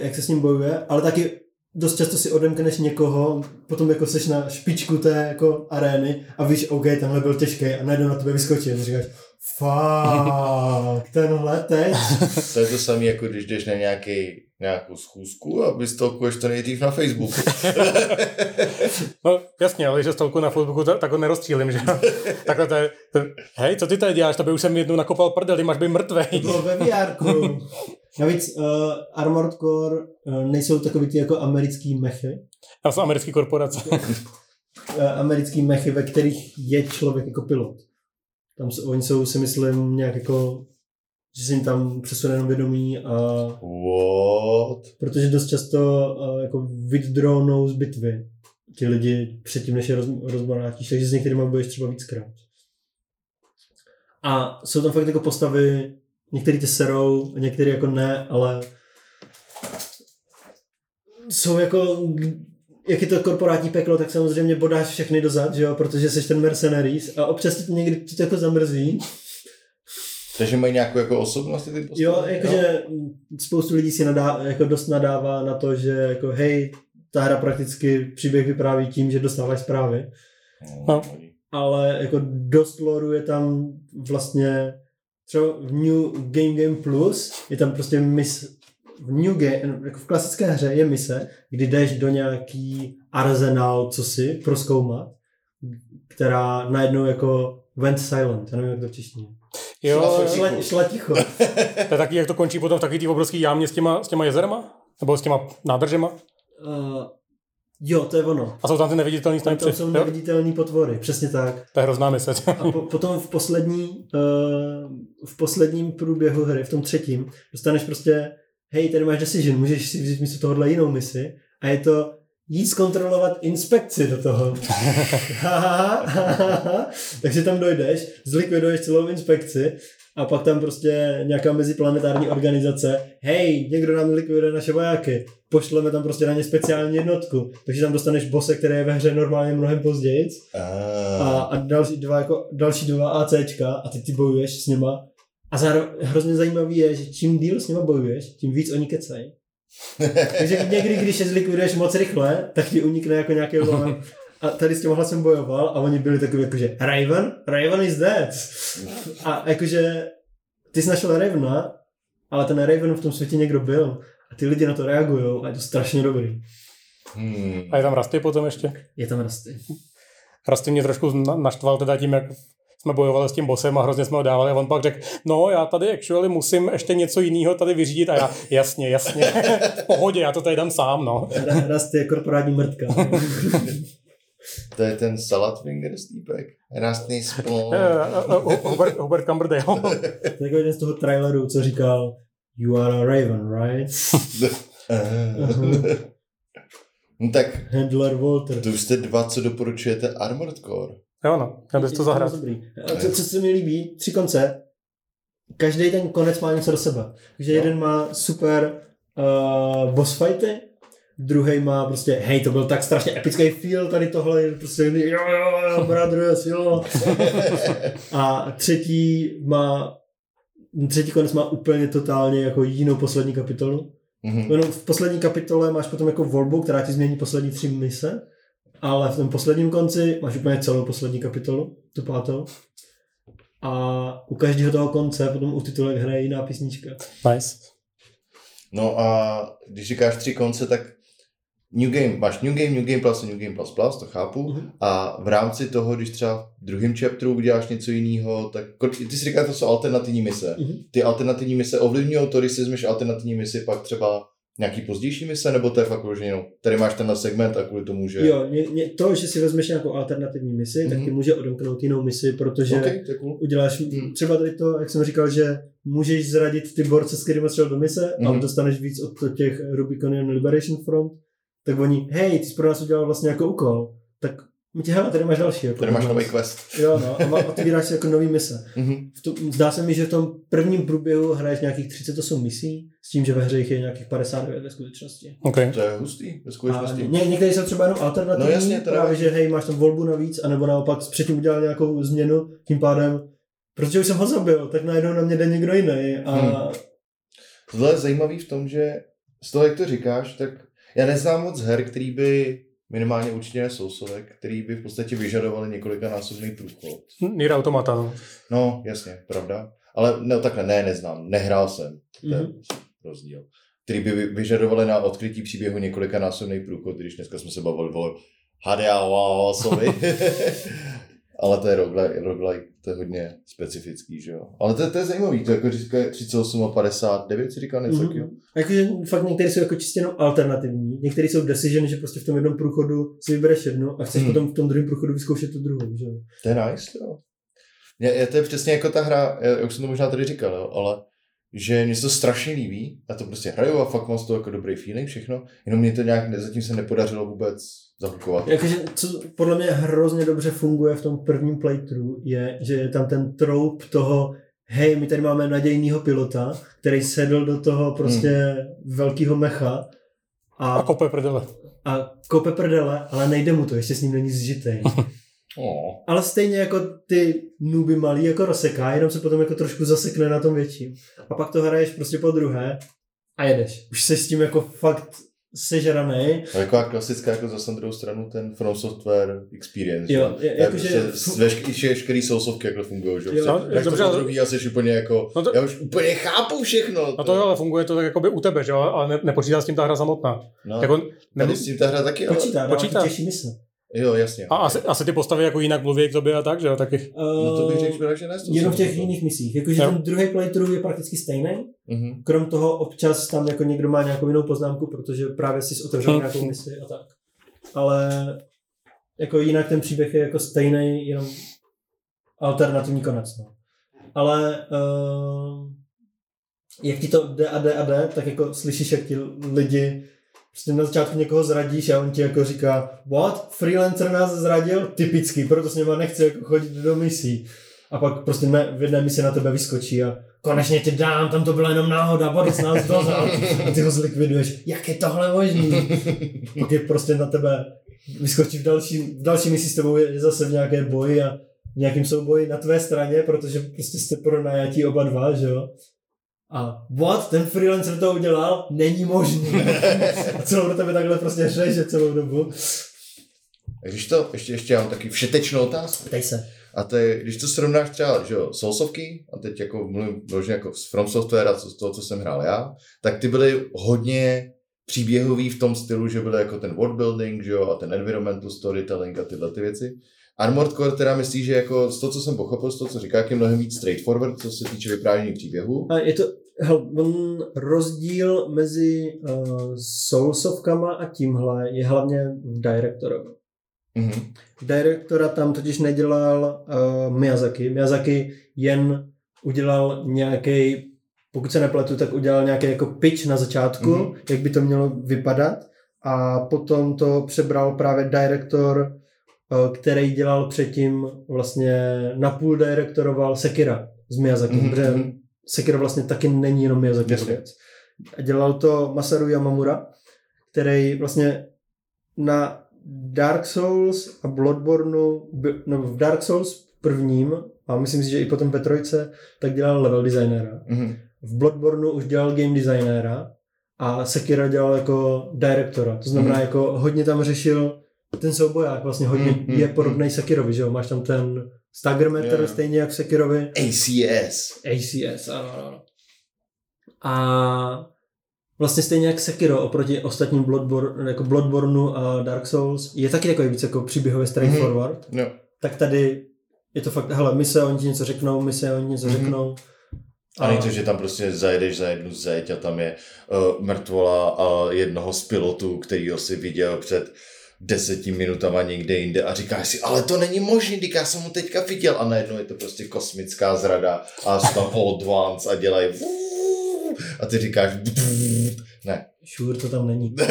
jak se s ním bojuje, ale taky dost často si odemkneš někoho, potom jako seš na špičku té jako arény a víš, OK, tenhle byl těžký a najednou na tebe vyskočí a říkáš, fuck, tenhle teď. To je to samé, jako když jdeš na nějaký, nějakou schůzku a vystolkuješ to nejdřív na Facebooku. No jasně, ale když je stolku na Facebooku, tak ho nerozstřílím, že? Takhle to je, to, hej, co ty tady děláš, tebe už jsem jednou nakopal prdel, máš být To mrtvej. bylo ve VR. Navíc uh, Armored Core uh, nejsou takový ty jako americký mechy, Já jsem americký korporace. uh, americký mechy, ve kterých je člověk jako pilot. Tam jsou, oni jsou si myslím nějak jako, že se jim tam přesune jenom vědomí a What? protože dost často uh, jako withdrownou z bitvy ti lidi předtím, než je roz, rozbanátíš, takže s některými budeš třeba víckrát. A jsou tam fakt jako postavy, některý ty serou, některý jako ne, ale jsou jako, jak je to korporátní peklo, tak samozřejmě bodáš všechny dozad, že jo, protože jsi ten mercenaries a občas ti to někdy ti to jako zamrzí. Takže mají nějakou jako osobnost ty postavy? Jo, jakože spoustu lidí si nadá, jako dost nadává na to, že jako hej, ta hra prakticky příběh vypráví tím, že dostáváš zprávy, No. ale jako dost loru je tam vlastně třeba v New Game Game Plus je tam prostě mis, v New Game, jako v klasické hře je mise, kdy jdeš do nějaký arzenál, co si, proskoumat, která najednou jako went silent, já nevím, jak to v češtině. Jo, Šla- Šla, šla ticho. to je taky, jak to končí potom v takový ty obrovský jámě s těma, s těma jezerama? Nebo s těma nádržema? Uh, jo, to je ono. A jsou tam ty neviditelné snipři. tam jsou Jo? neviditelné potvory, přesně tak. To je hrozná mise. A po, potom v poslední, uh, v posledním průběhu hry, v tom třetím, dostaneš prostě, hej, tady máš decision, můžeš si vzít místo tohohle jinou misi a je to jít zkontrolovat inspekci do toho. Takže tam dojdeš, zlikviduješ celou inspekci A pak tam prostě nějaká meziplanetární organizace, hej, někdo nám likviduje naše vojáky, pošleme tam prostě na ně speciální jednotku, takže tam dostaneš bose, který je ve hře normálně mnohem později. A, a další dva, jako, další dva ACčka a ty ty bojuješ s nima a zároveň hrozně zajímavý je, že čím díl s nima bojuješ, tím víc oni kecají. Takže někdy, když je zlikviduješ moc rychle, tak ti unikne jako nějaký lom. A tady s těmhle jsem bojoval a oni byli takový jakože Raven? Raven is dead. A jakože ty jsi našel Ravena, ale ten Raven v tom světě někdo byl. A ty lidi na to reagují a je to strašně dobrý. Hmm. A je tam Rasty potom ještě? Je tam Rusty. Rasty mě trošku na- naštval teda tím, jak jsme bojovali s tím bosem a hrozně jsme ho dávali a on pak řekl, no já tady actually musím ještě něco jiného tady vyřídit a já, jasně, jasně, v pohodě, já to tady dám sám, no. Ra- Rusty je korporátní mrtka. To je ten salad fingers týpek. Rastný spol. Eh, eh, eh, Hubert, Hubert Cumberdale. To je jako jeden z toho traileru, co říkal You are a Raven, right? no tak Handler Walter. to už jste dva, co doporučujete Armored Core. Jo no, měl bys to zahrát. A co, co se mi líbí, tři konce, každý ten konec má něco do sebe. Takže Jo. jeden má super uh, boss fighty, druhý má prostě, hej, to byl tak strašně epický feel, tady tohle je prostě, jo, jo, jo, brothers, jo. A třetí má, třetí konec má úplně totálně jako jinou poslední kapitolu. Mhm. Jenom v poslední kapitole máš potom jako volbu, která ti změní poslední tři mise, ale v tom posledním konci máš úplně celou poslední kapitolu, tu pátou. A u každého toho konce potom u titulek hraje jiná písnička. Nice. No a když říkáš tři konce, tak New Game, máš New Game, New Game Plus a New Game Plus Plus, to chápu. Mhm. A v rámci toho, když třeba v druhém chapteru uděláš něco jiného, tak ty si říkáš, to jsou alternativní mise. Mhm. Ty alternativní mise ovlivňují to, když si vezmeš alternativní misi, pak třeba nějaký pozdější mise, nebo to je fakt už jenom, tady máš tenhle segment a kvůli tomu, že... Jo, ně, ně, to, že si vezmeš nějakou alternativní misi, mm-hmm. tak Mhm. ti může odomknout jinou misi, protože OK, to je cool. uděláš Mhm. třeba tady to, jak jsem říkal, že můžeš zradit ty borce, s kterými šel do mise, mm-hmm. ale Mhm. dostaneš víc od těch Rubiconian Liberation Front, tak oni, hej, ty jsi pro nás udělal vlastně jako úkol, tak my ti, hele, tady máš další. Jako Tady máš pro nás." nový quest. Jo, no, a má- otevíráš si jako nový mise. Mhm. V tom, zdá se mi, že v tom prvním průběhu hraješ nějakých 38 misí, s tím, že ve hře jich je nějakých 59 ve skutečnosti. OK. To je hustý, ve A skutečnosti. ně, některé jsou třeba jenom alternativní, No jasně, to právě, že hej, máš tam volbu navíc, anebo naopak předtím udělal nějakou změnu, tím pádem, protože už jsem ho zabil, tak najednou na mě jde někdo jiný. A Hmm. Tohle je zajímavý v tom, že z toho, jak to říkáš, tak já neznám moc her, který by minimálně určitě sousovek, který by v podstatě vyžadovali několika násobný průchod. Nier Automata, no. No, jasně, pravda. Ale no takhle, ne, neznám, nehrál jsem. To je Mhm. rozdíl. Který by vy- vyžadovali na odkrytí příběhu několika násobný průchod, když dneska jsme se bavili o Hadeawasovi. Ale to je roguelike, roguelike, to je hodně specifický, že jo. Ale to, to je zajímavý, to je jako říká 38 a 59, si říkal něco Mhm. takového. Jakože fakt některé jsou jako čistě jenom alternativní, některé jsou decision, že prostě v tom jednom průchodu si vybereš jednu a chceš Hmm. potom v tom druhém průchodu vyzkoušet tu druhou, že jo. To je nice, jo. Je, je, to je přesně jako ta hra, já, už jsem to možná tady říkal, jo, ale že mě se to strašně líbí, a to prostě hraju a fakt mám z toho jako dobrý feeling, všechno, jenom mě to nějak ne- zatím se nepodařilo vůbec zahukovat. Jakože, co podle mě hrozně dobře funguje v tom prvním playthrough, je, že je tam ten troub toho, hej, my tady máme nadějného pilota, který sedl do toho prostě hmm. velkého mecha a, A kope prdele. a kope prdele, ale nejde mu to, ještě s ním není zžitej. Oh. ale stejně jako ty nuby malý jako rozseká, jenom se potom jako trošku zasekne na tom větším. A pak to hraješ prostě po druhé a jedeš. Už jsi s tím jako fakt sežranej. A taková klasická, jako zase na druhou stranu, ten From Software Experience. Jo, že? je- To je jakože- prostě veškerý, sousovky jakhle fungují, že? Jo, jo. Jak to dobře, ale- druhý a jsi úplně jako, No to- já už úplně chápu všechno. No to jo, ale funguje to tak jakoby u tebe, že jo, ale ne, nepočítá s tím ta hra samotná. no, Jako, nebo, s tím ta hra taky, ale... Počítá, Počítá. ti těžší mise. Jo, jasně. a asi, asi ty postavy jako jinak mluví k tobě a tak, že jo, taky. No to bych řekl, že ne. to Jenom v těch jiných misích. Jakože ten druhý playthrough je prakticky stejný. Mhm. Krom toho občas tam jako někdo má nějakou jinou poznámku, protože právě si otevřel Hm. nějakou misi a tak. Ale jako jinak ten příběh je jako stejný, jenom alternativní konec. No. Ale uh, jak ti to jde a jde a jde, tak jako slyšíš, jak ti lidi prostě na začátku někoho zradíš a on ti jako říká, what? Freelancer nás zradil? Typický, proto s něma nechci jako chodit do misí. a pak prostě ne, v jedné misi na tebe vyskočí a konečně ti dám, tam to byla jenom náhoda, Boris nás dozal. A ty ho zlikviduješ, jak je tohle možný? Pak je prostě na tebe vyskočí v další, v další misi s tebou je zase v nějaké boji a v nějakém souboji na tvé straně, protože prostě jste pro najatí oba dva, že jo? A what? Ten freelancer to udělal? Není možný. A celou do tebe takhle prostě řeže celou dobu. Když to, ještě, ještě já mám taky všetečnou otázku. Ptej se. A to je, když to srovnáš třeba, že jo, Soulsovky, a teď jako mluvím vložně jako z From Software a z toho, co jsem hrál já, tak ty byly hodně příběhový v tom stylu, že byly jako ten world building, že jo, a ten environmental storytelling a tyhle ty věci. Armored Core teda myslí, že jako z toho, co jsem pochopil, z toho, co říká, je mnohem víc straightforward, co se týče vyprávění příběhu. A je to hel, on rozdíl mezi uh, Soulsovkama a tímhle je hlavně v Directorovi. Mhm. Directora tam totiž nedělal uh, Miyazaki. Miyazaki jen udělal nějaký, pokud se nepletu, tak udělal nějaký jako pitch na začátku, Mhm. mm-hmm. jak by to mělo vypadat a potom to přebral právě director, uh, který dělal předtím vlastně napůl directoroval Sekira z Miyazaki, Mhm, mm-hmm. protože mhm. Sekiro vlastně taky není jenom Miyazaki věc. A dělal to Masaru Yamamura, který vlastně na Dark Souls a Bloodborneu, by- no v Dark Souls prvním, a myslím si, že i potom ve trojce, tak dělal level designera. Mhm. V Bloodborneu už dělal game designera a Sekiro dělal jako directora. To znamená, Mhm. jako hodně tam řešil ten souboják, vlastně hodně Mhm, je mhm, podobný Sekirovi, že jo? Máš tam ten Staggermeter Jo, jo. stejně jak v Sekirovi. ACS. ACS, ano, ano. A vlastně stejně jak Sekiro oproti ostatním Bloodborne, jako Bloodborneu a Dark Souls je taky takový víc jako příběhově straightforward, No. tak tady je to fakt, hele, mise, oni ti něco řeknou, mise, oni něco Mhm. řeknou. A není to, že tam prostě zajedeš za jednu zeď a tam je uh, mrtvola a jednoho z pilotů, který si viděl před deseti minutama někde jinde a říkáš si, ale to není možný, když já jsem ho teďka viděl a najednou je to prostě kosmická zrada a jsou tam Oldvans a dělají a ty říkáš ne. Sure, to tam není.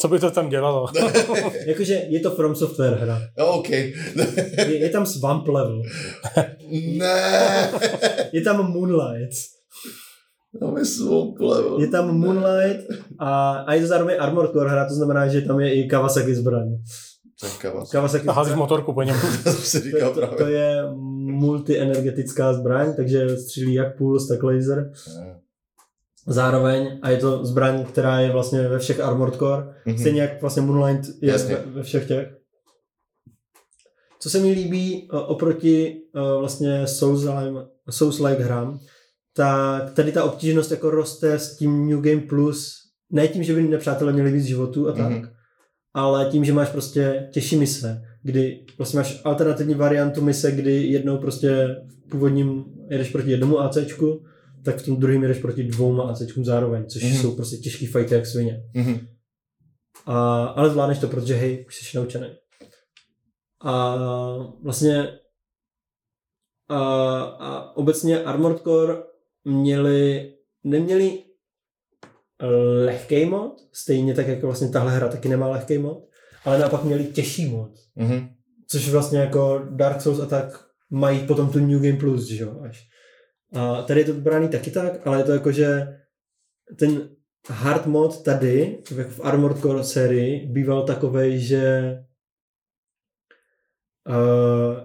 Co by to tam dělalo? Jakože je to From Software hra. No, OK. Je, je tam Swamp Level. ne. Je tam Moonlight. No, my plevu. Je tam Moonlight a, a je to zároveň Armored Core hra, to znamená, že tam je i Kawasaki zbraň. Kawasaki A házíš zbraň. motorku po něm. To si To, říkal to, to právě. je multienergetická zbraň, takže střílí jak puls, tak laser. Ne. Zároveň, a je to zbraň, která je vlastně ve všech Armored Core, Mhm. stejně jak vlastně Moonlight je Jasně. ve, ve všech těch. Co se mi líbí oproti vlastně Souls-like hrám, tak tady ta obtížnost jako roste s tím New Game Plus, ne tím, že by nepřátelé měli víc životů a tak, Mhm. ale tím, že máš prostě těžší mise, kdy prostě máš alternativní variantu mise, kdy jednou prostě v původním jedeš proti jednomu ACčku, tak v tom druhém jedeš proti dvou ACčkům zároveň, což Mhm. jsou prostě těžký fighty jak svině. Mhm. A, ale zvládneš to, protože hej, už jsi naučený. A vlastně a, a obecně Armored Core měli, neměli lehký mod, stejně tak jako vlastně tahle hra taky nemá lehký mod, ale naopak měli těžší mod, Mhm. což vlastně jako Dark Souls a tak mají potom tu New Game Plus, že jo, až. A tady je to braný taky tak, ale je to jako, že ten hard mod tady, v Armored Core sérii, býval takovej, že uh,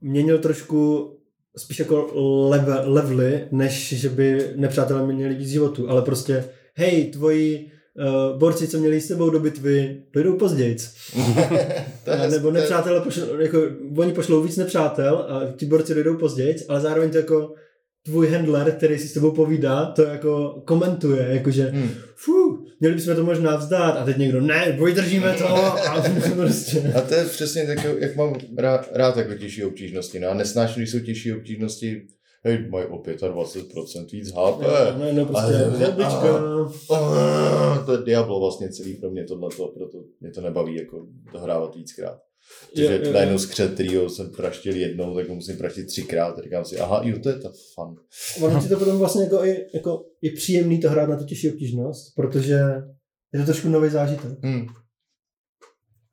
měnil trošku spíš jako level, levely, než že by nepřátelé měli víc životu, ale prostě hej, tvoji uh, borci, co měli s tebou do bitvy, dojdou později. Nebo nepřátelé, pošlou, jako, oni pošlou víc nepřátel a ti borci dojdou později, ale zároveň to jako tvůj handler, který si s tebou povídá, to jako komentuje, jakože Hmm. fu, měli bychom to možná vzdát a teď někdo, ne, vydržíme to a prostě. A to je přesně tak, jak mám rád, rád jako těžší obtížnosti. No a nesnáším, když jsou těžší obtížnosti, hej, mají o 25% víc HP. Ne, ne, prostě, To je Diablo vlastně celý pro mě tohleto, proto mě to nebaví jako dohrávat víckrát. Takže jo, najednou jo. skřet, kterýho jsem praštil jednou, tak ho musím praštit třikrát. A říkám si, aha, jo, to je ta fun. Ono ti to potom vlastně jako, i, jako je příjemný to hrát na tu těžší obtížnost, protože je to trošku nový zážitek. Hmm.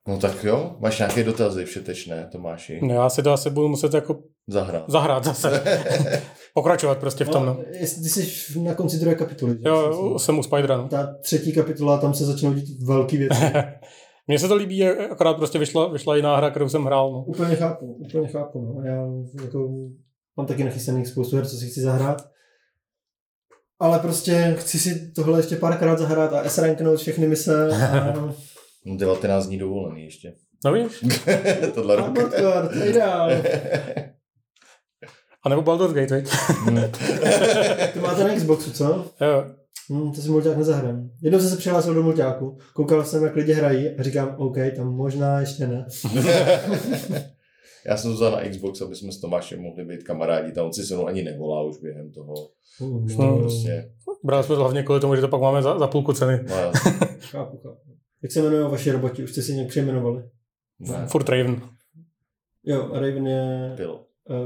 No tak jo, máš nějaké dotazy všetečné, Tomáši? No, já si to asi budu muset jako Zahrát. zahrát zase. Pokračovat prostě v tom, no. jestli ty jsi na konci druhé kapitoly. Jo, jsem u Spidera, no. Ta třetí kapitola, tam se začnou dít velký věci. Mně se to líbí, akorát prostě vyšla, vyšla jiná hra, kterou jsem hrál, no. úplně chápu, úplně chápu. No. Já jako, mám taky nachystaných spoustu her, co si chci zahrát. Ale prostě chci si tohle ještě párkrát zahrát a S-ranknout všechny mise. A, 19 dní dovolený ještě. No víš? Tohle a rok. Mordor, to je ideál. A nebo Baldur's Gate, veď? To máte na Xboxu, co? Jo. Hmm, to si mulťák nezahrám. Jednou jsem se přihlásil do mulťáku, koukal jsem, jak lidi hrají a říkám, OK, tam možná ještě ne. Já jsem to vzal na Xbox, aby jsme s Tomášem mohli být kamarádi. Tam on si se mnou ani nevolá už během toho. Hmm, Už No. to prostě... Brali jsme to hlavně kvůli tomu, že to pak máme za, za půlku ceny. No, já- Chápu, chápu. Jak se jmenují vaši roboti? Už jste si nějak přejmenovali? ne, Furt Raven. Jo, Raven je byl.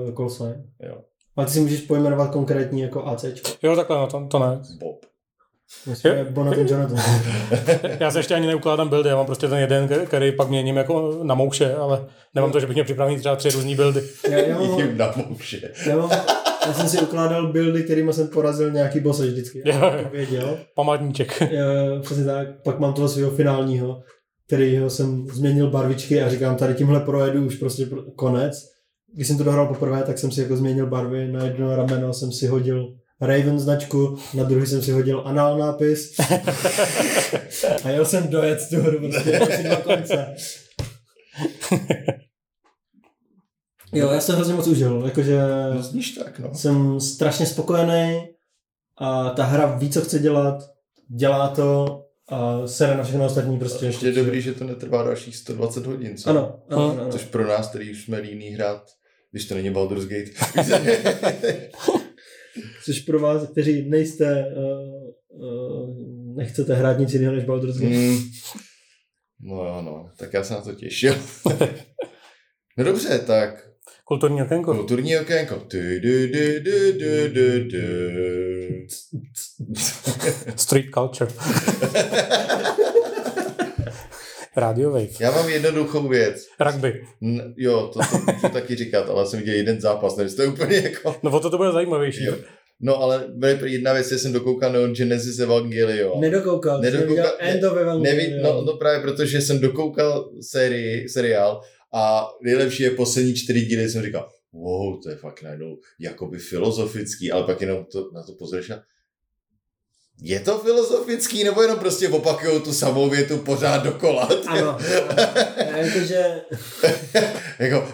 uh, call sign. Jo. Ale ty si můžeš pojmenovat konkrétní jako AC. Jo, takhle, no, to, to ne. Bob. Jonathan. Já se ještě ani neukládám buildy, já mám prostě ten jeden, který pak měním jako na mouše, ale nemám to, že bych měl připravený třeba tři různý buildy. Já, já, mám, Jim na mouše. já, mám, já jsem si ukládal buildy, kterými jsem porazil nějaký boss vždycky. To věděl. Památníček. Jo, přesně tak. Pak mám toho svého finálního, kterýho jsem změnil barvičky a říkám, tady tímhle projedu už prostě pro- konec. Když jsem to dohrál poprvé, tak jsem si jako změnil barvy. Na jedno rameno jsem si hodil Raven značku, na druhý jsem si hodil anal nápis. a jel jsem dojet tu hru prostě dva konce. Jo, já jsem hrozně moc užil, jakože No zníš tak, no. jsem strašně spokojený a ta hra ví, co chce dělat, dělá to a sere na všechno ostatní prostě. Ještě je dobrý, že to netrvá dalších 120 hodin, co? Ano, ano, ano. ano. Což pro nás, který už jsme líní hrát, když to není Baldur's Gate. Což pro vás, kteří nejste, uh, uh, nechcete hrát nic jiného než Baldur's Gate. Mm. No jo, no. Tak já se na to těšil. no dobře, tak Kulturní okénko. kulturní okénko. Du, du, du, du, du, du, du. Street culture. Radio Wave. Já mám jednoduchou věc. Rugby. N- jo, to, to můžu taky říkat, ale jsem viděl jeden zápas, nevím, to je úplně jako... No o to to bude zajímavější. Jo. No ale bude jedna věc, že jsem dokoukal na Genesis Evangelion. Nedokoukal, Nedokoukal- nedokoukal, End of Evangelion. Neví, no, no právě protože jsem dokoukal sérii, seriál a nejlepší je poslední čtyři díly, jsem říkal, wow, to je fakt najednou jakoby filozofický, ale pak jenom to, na to pozoreš a je to filozofický, nebo jenom prostě opakujou tu samou větu pořád dokola? Ano, jakože jako,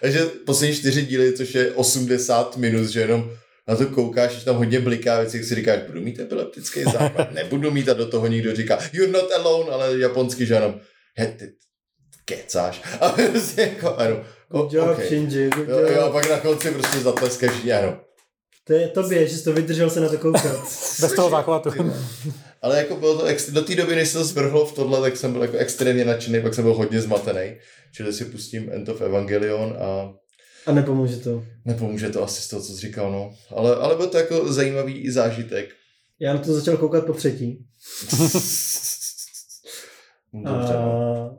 takže poslední čtyři díly, což je 80 minut, že jenom na to koukáš, že tam hodně bliká věci, jak si říkáš, budu mít epileptický západ, nebudu mít a do toho někdo říká, you're not alone, ale japonsky, že jenom, he, ty kecáš. A prostě jako, ano, o, okay. Shinji, Jo, jo, a pak na konci prostě zatleskaš, ano. To je tobě, že jsi to vydržel se na to koukat. Bez toho záchvatu. Ale jako bylo to, ex- do té doby, než se to zvrhlo v tohle, tak jsem byl jako extrémně nadšený, pak jsem byl hodně zmatený. Čili si pustím End of Evangelion a A nepomůže to. nepomůže to asi z toho, co jsi říkal, no. Ale, ale byl to jako zajímavý i zážitek. Já na to začal koukat po třetí. Dobře, no.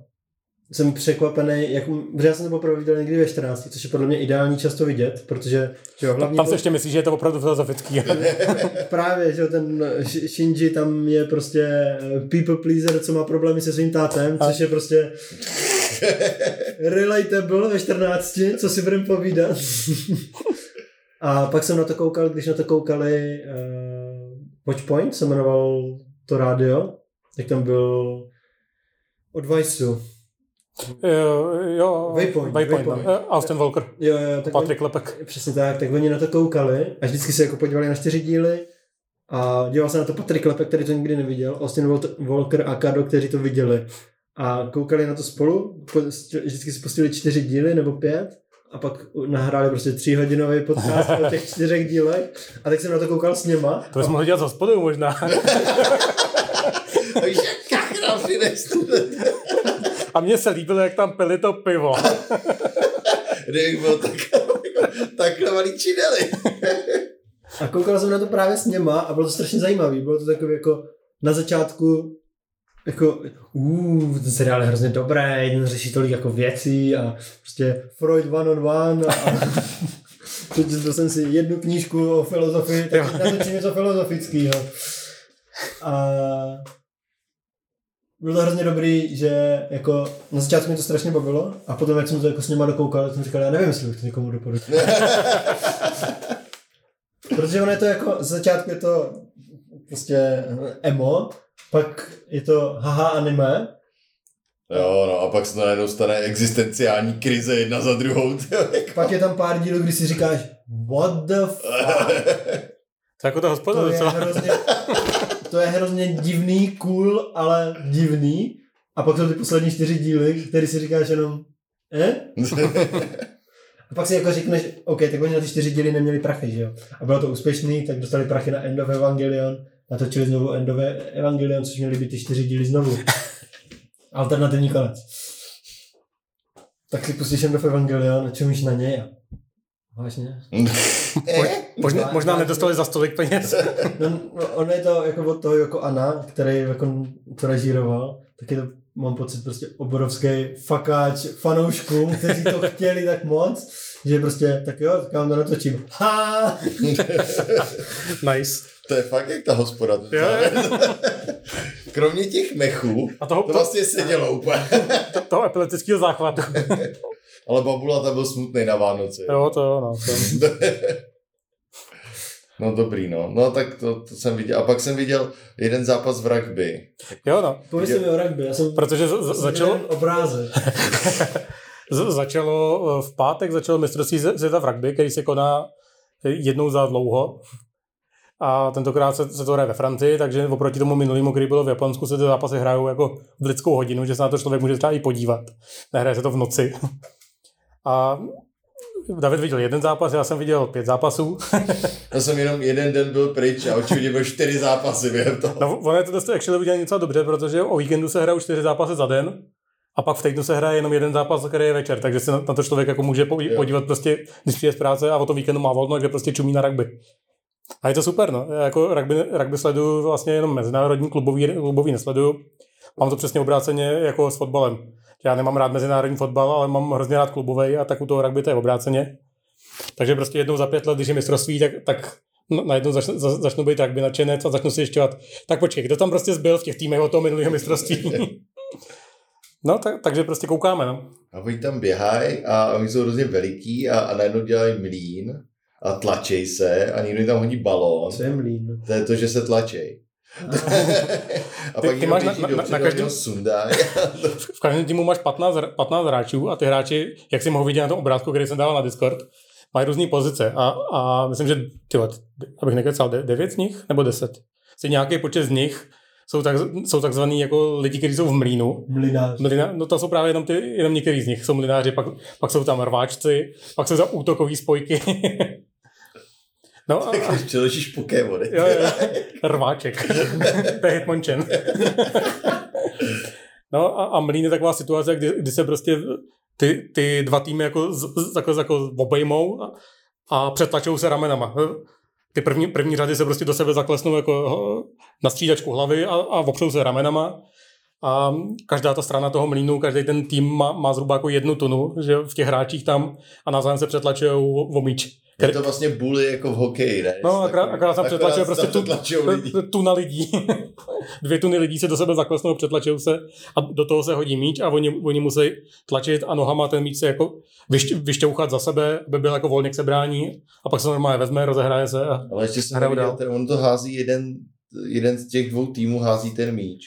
Jsem překvapený, jak, protože já jsem to poprvé viděl někdy ve 14, což je podle mě ideální často vidět, protože že jo, hlavně Tam se ještě myslí, že je to opravdu filozofický. právě, že jo, ten Sh- Shinji tam je prostě eh, people pleaser, co má problémy se svým tátem, což je prostě relatable ve 14, co si budeme povídat. A pak jsem na to koukal, když na to koukali uh, Watchpoint, se jmenoval to rádio, tak tam byl od Viceu. Jo, jo, Waypoint, Waypoint, Waypoint. no. Eh, Austin Walker. Jo, jo, tak Patrik Lepek. Přesně tak, tak oni na to koukali a vždycky se jako podívali na čtyři díly a díval se na to Patrik Lepek, který to nikdy neviděl, Austin Wal- Walker a Kado, kteří to viděli. A koukali na to spolu, po- vždycky si pustili čtyři díly nebo pět a pak nahráli prostě tříhodinový podcast o těch čtyřech dílech a tak jsem na to koukal s něma. To bys mohl dělat z hospodu možná. Takže kachra přines A mně se líbilo, jak tam pili to pivo. Kdybych byl tak, takhle malý čineli. A koukal jsem na to právě s něma a bylo to strašně zajímavý. Bylo to takový jako na začátku jako, uh, ten seriál je hrozně dobrý, jeden řeší tolik jako věcí a prostě Freud one on one a, a přečetl jsem si jednu knížku o filozofii, tak natočím něco filozofického. A bylo to hrozně dobrý, že jako na začátku mě to strašně bavilo a potom, jak jsem to jako s něma dokoukal, tak jsem říkal, já nevím, jestli bych to někomu doporučil. Protože ono je to jako, z začátku je to prostě emo, pak je to haha anime. Jo, no a pak se to najednou stane existenciální krize jedna za druhou. Jako. Pak je tam pár dílů, kdy si říkáš, what the fuck? To jako to hospoda to je, docela. hrozně, to je hrozně divný, cool, ale divný. A pak jsou ty poslední čtyři díly, který si říkáš jenom, eh? A pak si jako řekneš, OK, tak oni na ty čtyři díly neměli prachy, že jo? A bylo to úspěšný, tak dostali prachy na End of Evangelion, natočili znovu End of Evangelion, což měly být ty čtyři díly znovu. Alternativní konec. Tak si pustíš End of Evangelion čumíš na něj a Vážně? Možná, možná nedostali za stolik peněz. No, no, on je to jako od toho jako Ana, který jako to režíroval, tak je to, mám pocit, prostě obrovský fakáč fanoušků, kteří to chtěli tak moc, že prostě, tak jo, tak já vám to natočím. Ha! nice. To je fakt jak ta hospoda. Jo, jo. Kromě těch mechů, A toho, to vlastně sedělo úplně. to, toho epileptického záchvatu. Ale babula tam byl smutný na Vánoce. Jo, to jo, no. To... No dobrý, no. No tak to, to jsem viděl. A pak jsem viděl jeden zápas v rugby. Jo, no. Pověz mi o rugby, já jsem Protože z- z- jsem začalo, obrázek. začalo v pátek začalo mistrovství světa v rugby, který se koná jednou za dlouho. A tentokrát se, se to hraje ve Francii, takže oproti tomu minulému, který bylo v Japonsku, se ty zápasy hrajou jako v lidskou hodinu, že se na to člověk může třeba i podívat. Nehraje se to v noci. A David viděl jeden zápas, já jsem viděl pět zápasů. Já jsem jenom jeden den byl pryč a očividně byl čtyři zápasy během toho. No, ono je to dost actually udělané docela dobře, protože o víkendu se hrajou čtyři zápasy za den a pak v týdnu se hraje jenom jeden zápas, který je večer, takže se na to člověk jako může po- Jo. podívat prostě, když přijde z práce a o to víkendu má volno, kde prostě čumí na rugby. A je to super, no. Já jako rugby, rugby sleduju vlastně jenom mezinárodní klubový, klubový nesleduju. Mám to přesně obráceně jako s fotbalem. Já nemám rád mezinárodní fotbal, ale mám hrozně rád klubový a tak u toho rugby to je obráceně. Takže prostě jednou za pět let, když je mistrovství, tak, tak no, najednou začnu, za, začnu být rugby nadšenec a začnu si zjišťovat, tak počkej, kdo tam prostě zbyl v těch týmech od toho minulého mistrovství. no, tak, takže prostě koukáme, no. A oni tam běhají a oni jsou hrozně veliký a, a najednou dělají mlín a tlačej se a někdo jim tam hodí balón. Co je mlín? To je to, že se tlačej. A Ty- pak ty máš na- na- na- každém- sundají. V každém týmu máš 15, hra- 15 hráčů a ty hráči, jak si mohl vidět na tom obrázku, který jsem dal na Discord, mají různé pozice a, a myslím, že ty, abych nekecal, de- 9 z nich nebo 10. Si nějaký počet z nich jsou, tak, jsou takzvaný jako lidi, kteří jsou v mlínu. Mlinář. Mlina, no to jsou právě jenom, ty, jenom některý z nich jsou mlináři, pak, pak jsou tam rváčci, pak jsou tam útokový spojky. no a, Když přeložíš Pokémony. jo, jo, rváček. to je Hitmonchan. no a, a mlín je taková situace, kdy, kdy se prostě ty, ty dva týmy jako, z, z, takhle jako obejmou a, a přetlačou se ramenama. Ty první, první řady se prostě do sebe zaklesnou jako na střídačku hlavy a, a opřou se ramenama. A každá ta strana toho mlínu, každý ten tým má, má zhruba jako jednu tunu, že v těch hráčích tam a navzájem se přetlačují o, o míč. Je to vlastně bully jako v hokeji, ne? No, akorát, akorát tam přetlačuje prostě tu, lidi. tuna lidí. Dvě tuny lidí se do sebe zaklesnou, přetlačují se a do toho se hodí míč a oni, oni musí tlačit a nohama ten míč se jako vyšť, vyšťouchat za sebe, aby byl jako volně k sebrání a pak se normálně vezme, rozehraje se a Ale ještě jsem neviděl, ten, on to hází jeden, jeden z těch dvou týmů hází ten míč.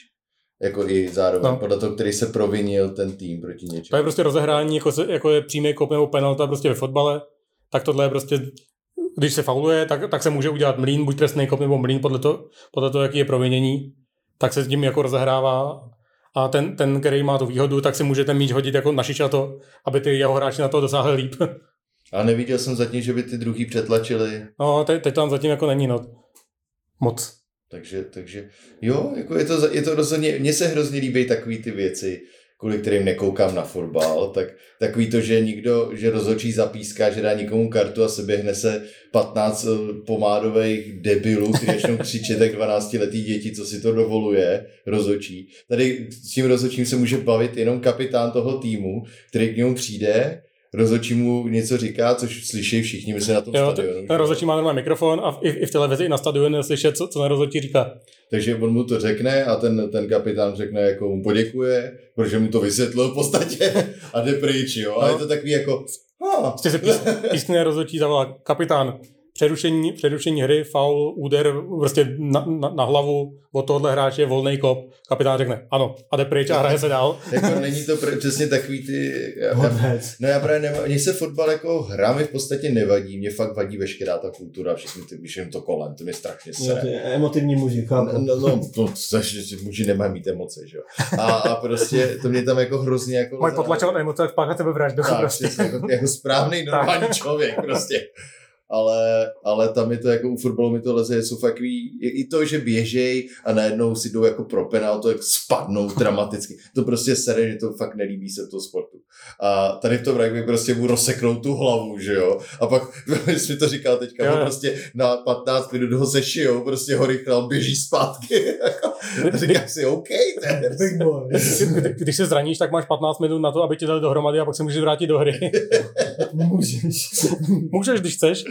Jako i zároveň, No. podle toho, který se provinil ten tým proti to něčemu. je prostě rozehrání, jako, se, jako je přímý kop nebo penalta prostě ve fotbale, tak tohle je prostě když se fauluje, tak, tak se může udělat mlín, buď trestný kop nebo mlín, podle toho, podle toho, jaký je provinění, tak se s tím jako rozehrává a ten, ten, který má tu výhodu, tak si může ten míč hodit jako na šičato, aby ty jeho hráči na to dosáhli líp. A neviděl jsem zatím, že by ty druhý přetlačili. No, teď, teď tam zatím jako není, no. Moc. Takže, takže jo, jako je to, je to rozhodně, mně se hrozně líbí takové ty věci, kvůli kterým nekoukám na fotbal, tak takový to, že nikdo, že rozhodčí zapíská, že dá nikomu kartu a se běhne se 15 pomádových debilů, kteří začnou křičet jak 12 letý děti, co si to dovoluje, rozhodčí. Tady s tím rozhodčím se může bavit jenom kapitán toho týmu, který k němu přijde, rozhodčí mu něco říká, což slyší všichni, myslím na tom Jo, stadionu. ten rozhodčí má normální mikrofon a i, i v televizi, i na stadionu slyšet, co, co ten rozhodčí říká. Takže on mu to řekne a ten, ten kapitán řekne, jako mu poděkuje, protože mu to vysvětlil v podstatě a jde pryč, jo. A No. je to takový jako, ha, Prostě se pís, písně rozhodčí zavolá kapitán, přerušení, přerušení hry, faul, úder prostě na, na, na hlavu od tohohle hráče, volný kop. Kapitán řekne ano a jde pryč a hraje se dál. jako není to pr- přesně takový ty... Já, já, no já právě nemám, mně se fotbal jako hra mi v podstatě nevadí, mě fakt vadí veškerá ta kultura, všechny ty, jen to kolem, to mě strašně sere. ty emotivní muži, chápu. No, no, no to, že muži nemají mít emoce, že jo. A, a prostě to mě tam jako hrozně jako... Mají potlačovat emoce, jak spáchat sebevraždu. tak, prostě. jako, jako správný normální člověk prostě. Ale, ale tam je to jako u fotbalu mi to leze, jsou fakt takový, i to, že běžej a najednou si jdou jako pro penaltu, jak spadnou dramaticky. To prostě sere, že to fakt nelíbí se v toho sportu. A tady v tom rugby prostě mu rozseknou tu hlavu, že jo. A pak, jsi mi to říkal teďka, Jo, prostě na 15 minut ho sešijou, prostě ho rychle běží zpátky. a říkám si, OK. Big boy. Když se zraníš, tak máš 15 minut na to, aby tě dali dohromady a pak se můžeš vrátit do hry. Můžeš. Můžeš, když chceš.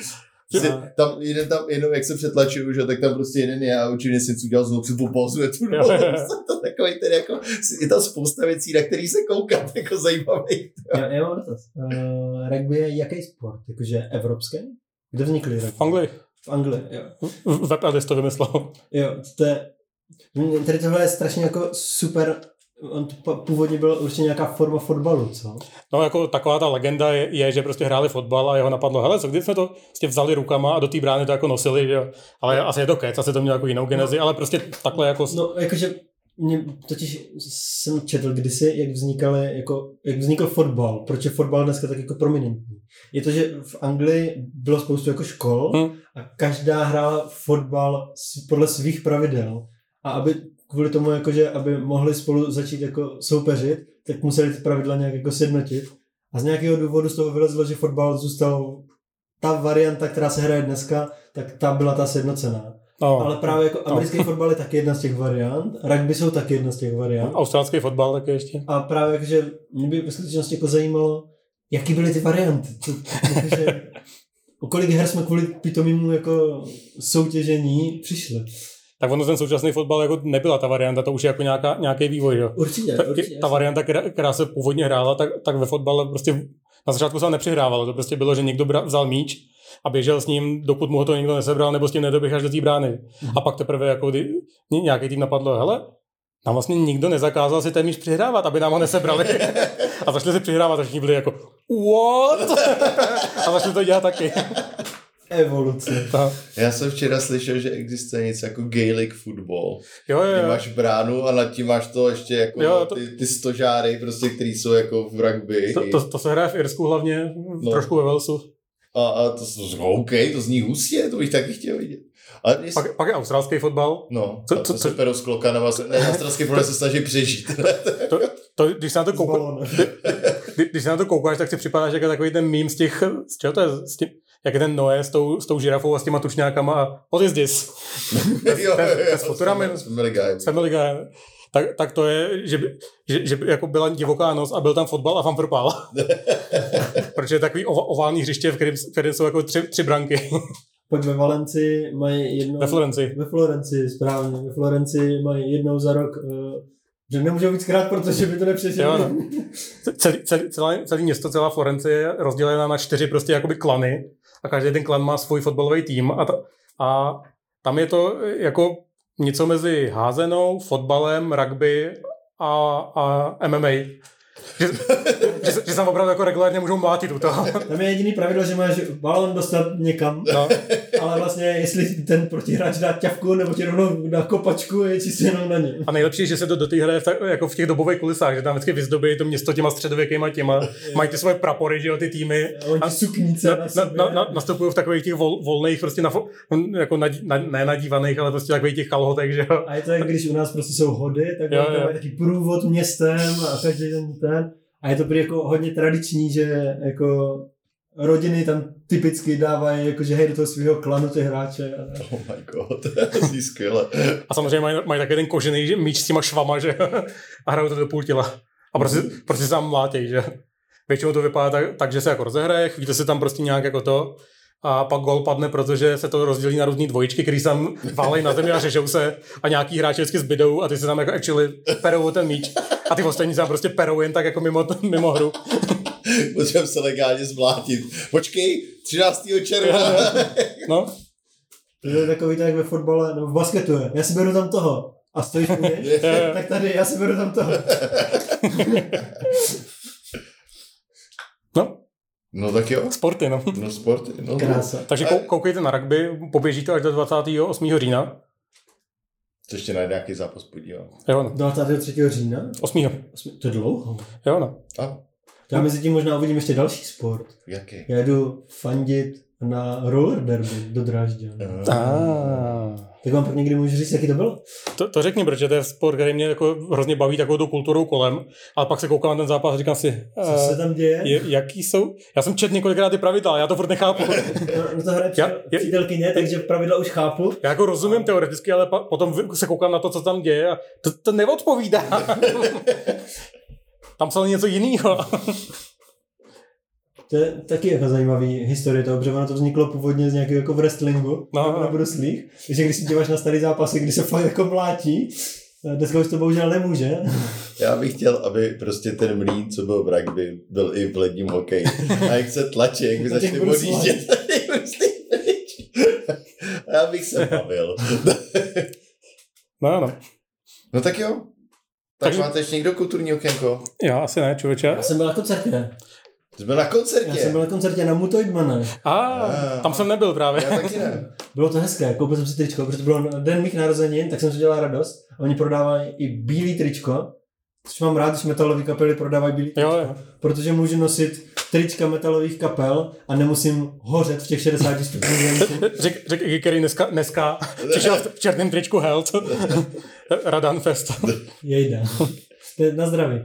Prostě tam, jeden tam, jenom jak se přetlačuju, že tak tam prostě jeden je a určitě si udělal znovu si popozuje tu Jo, nohu. jo, jo. to takový ten jako, je tam spousta věcí, na který se koukat, jako zajímavý. Já, já mám dotaz. Uh, rugby je jaký sport? Jakože evropský? Kde vznikly rugby? V Anglii. V Anglii, jo. Alice to vymyslel. Jo, to je... Tady tohle je strašně jako super... On původně byl určitě nějaká forma fotbalu, co? No jako taková ta legenda je, je, že prostě hráli fotbal a jeho napadlo, hele, co když jsme to prostě vzali rukama a do té brány to jako nosili, že jo. Ale asi je to kec, asi to mělo jako jinou genezi, ale prostě takhle jako... No, jakože mě totiž jsem četl kdysi, jak vznikaly, jako, jak vznikl fotbal, proč je fotbal dneska tak jako prominentní. Je to, že v Anglii bylo spoustu jako škol Hm. a každá hrála fotbal podle svých pravidel a aby kvůli tomu, jakože, aby mohli spolu začít jako soupeřit, tak museli ty pravidla nějak jako sjednotit. A z nějakého důvodu z toho vylezlo, že fotbal zůstal ta varianta, která se hraje dneska, tak ta byla ta sjednocená. No, Ale právě jako americký fotbal je taky jedna z těch variant, rugby jsou taky jedna z těch variant. Australský fotbal taky ještě. A právě jakože mě by ve skutečnosti jako zajímalo, jaký byly ty varianty. Co, jakože, o kolik her jsme kvůli pitomému jako soutěžení přišli. Tak ono ten současný fotbal jako nebyla ta varianta, to už je jako nějaká, nějaký vývoj, jo. Určitě, Ta, určitě. ta varianta, která, která, se původně hrála, tak, tak ve fotbale prostě na začátku se tam nepřihrávalo. To prostě bylo, že někdo bra, vzal míč a běžel s ním, dokud mu ho to někdo nesebral, nebo s tím nedoběh až do té brány. Mhm. A pak teprve jako kdy, ně- nějaký tým napadlo, hele, nám vlastně nikdo nezakázal si ten míč přihrávat, aby nám ho nesebrali. a začali si přihrávat a všichni byli jako, what? a začali to dělat taky. Evoluce. Ta- Já jsem včera slyšel, že existuje něco jako Gaelic football. Jo, jo, jo. máš bránu a nad tím máš to ještě jako Jo, to- ty, ty stožáry, prostě, který jsou jako v rugby. To, to, to se hraje v Irsku hlavně, No. trošku ve Walesu. A, a to, to, OK, to zní hustě, to bych taky chtěl vidět. Ale mě, Pak, pak je australský fotbal. no, co- co, co- co, co- se perou s klokánama, se- ne, australský fotbal se snaží přežít. To, to, když se na to koukáš, Když se na to koukáš, tak si připadáš jako takový ten mím z těch, z čeho to je, z tím, jak je ten Noé s tou, s tou žirafou a s těma tučňákama a what is this? jo, ten- s Futurami. s Family Guy. Family Guy. Tak, tak to je, že, že, že jako byla divoká noc a byl tam fotbal a Van Prpal. Protože je takový oválný hřiště, v kterém, v kterém jsou jako tři, tři branky Pojď ve Valenci mají jednou... ve Florenci. Ve Florenci, správně. Ve Florenci mají jednou za rok, uh, že nemůžou víc krát, protože by to nepřežili. No. Celý, celý, celé, celé město, celá Florence je rozdělená na čtyři prostě jakoby klany a každý ten klan má svůj fotbalový tým a, ta, a tam je to jako něco mezi házenou, fotbalem, rugby a, a MMA. Že, že, že se tam opravdu jako regulárně můžou mlátit u toho. Tam je jediný pravidlo, že máš balon dostat někam No, ale vlastně jestli ten protihráč dá ťavku nebo ti rovnou dá kopačku, je čistě jenom na ně. A nejlepší je, že se to do té hry tak, jako v těch dobových kulisách, že tam vždycky vyzdobí to město těma středověkýma těma, mají ty svoje prapory, že jo, ty týmy. A suknice Na, na, na, na, na, nastupují v takových těch vol, volných, prostě na, jako na, na, ne nadívaných, ale prostě takových těch kalhotek, že jo. A je to jak když u nás prostě jsou hody, tak Jo, jo, taky průvod městem a každý ten ten. A je to prý jako hodně tradiční, že jako rodiny tam typicky dávají jakože hej do toho svého klanu ty hráče. A, Oh my god, to je skvěle. A samozřejmě mají, mají taky ten kožený míč s těma švama, že. A hrajou to do půl těla. A prostě, prostě se tam mlátěj, že Většinou to vypadá tak, tak, že se jako rozehraje, chvíli se tam prostě nějak jako to a pak gol padne, protože se to rozdělí na různé dvojičky, které se tam válej na zemi a řežou se a nějaký hráči vždycky zbydou a ty se tam jako actually perou ten míč a ty ostatní se prostě perou jen tak jako mimo, mimo hru. Potřebujeme se legálně zmlátit. Počkej, 13. června. No, to je takový tak ve fotbale, nebo v basketu je. Já si beru tam toho. A stojíš u něj? tak tady, já si beru tam toho. no, No tak jo. sporty, no. No sporty. No, Krása. Takže kou- koukejte na rugby, poběží to až do 28. října. To ještě najde nějaký zápas podívám. Jo, no. 23. října? 8. To je dlouho. Jo, no. Já A, Hm. mezi tím možná uvidím ještě další sport. jaký? Já jdu fandit na roller derby do Drážďan. Ah. Tak vám někdy můžu říct, jaký to bylo? To, to řekni, protože to je sport, který mě jako hrozně baví takovou tu kulturou kolem, ale pak se koukám na ten zápas a říkám si, Co se uh, tam děje? je, jaký jsou? Já jsem četl několikrát ty pravidla, já to furt nechápu. No, no to hraje Já- přítel- já- přítelkyně, takže pravidla už chápu. Já jako rozumím teoreticky, ale pa, potom se koukám na to, co tam děje a to, to neodpovídá. tam psali něco jiného. To je taky jako zajímavý historie toho, protože ono to vzniklo původně z nějakého jako v wrestlingu, No, no, no. na bruslích. Takže když si díváš na starý zápasy, kdy se fakt jako mlátí, eh, dneska už to bohužel nemůže. Já bych chtěl, aby prostě ten mlín, co byl v rugby, byl i v ledním hokeji. A jak se tlačí, jak by začali odjíždět. A já bych se bavil. No, no. No tak jo. Tak Takže- máte ještě někdo kulturní okénko? Já asi ne, člověče. Já jsem byl na koncertě. Jsme na Já koncertě. jsem byl na koncertě na Mutoidmana. A Ah. tam jsem nebyl právě. Já taky ne. Bylo to hezké, koupil jsem si tričko, protože to bylo na den mých narozenin, tak jsem si udělal radost. A oni prodávají i bílý tričko, což mám rád, když metalové kapely prodávají bílý tričko, Jo, jo. protože můžu nosit trička metalových kapel a nemusím hořet v těch 60 stupních. venku. Řek, řek, který dneska, dneska přišel v černém tričku Held. Radan Fest. Jejda. Na zdraví.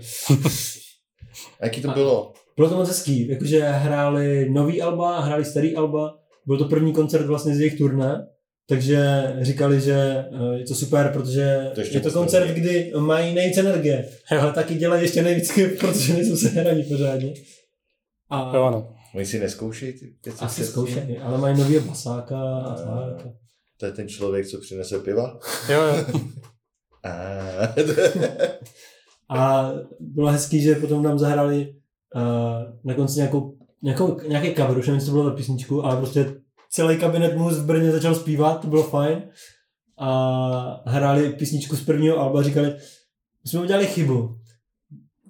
A jaký to bylo? Bylo to moc hezký, jakože hráli nový alba, hráli starý alba, byl to první koncert vlastně z jejich turné, takže říkali, že eh, je to super, protože To je to koncert, neví. kdy mají nejvíc energie, ale taky dělají ještě nejvíc, protože nejsou se hraní pořádně. A Jo, ano. Oni si neskoušejí ty věci? asi zkoušejí, ale mají nový basáka a A- tak. To je ten člověk, co přinese piva? Jo, jo. A, A bylo hezký, že potom nám zahrali uh, na konci nějakou, nějakou, nějaký cover, už nevím, co bylo za písničku, ale prostě celý kabinet mu v Brně začal zpívat, to bylo fajn. A hráli písničku z prvního alba a říkali, my jsme udělali chybu.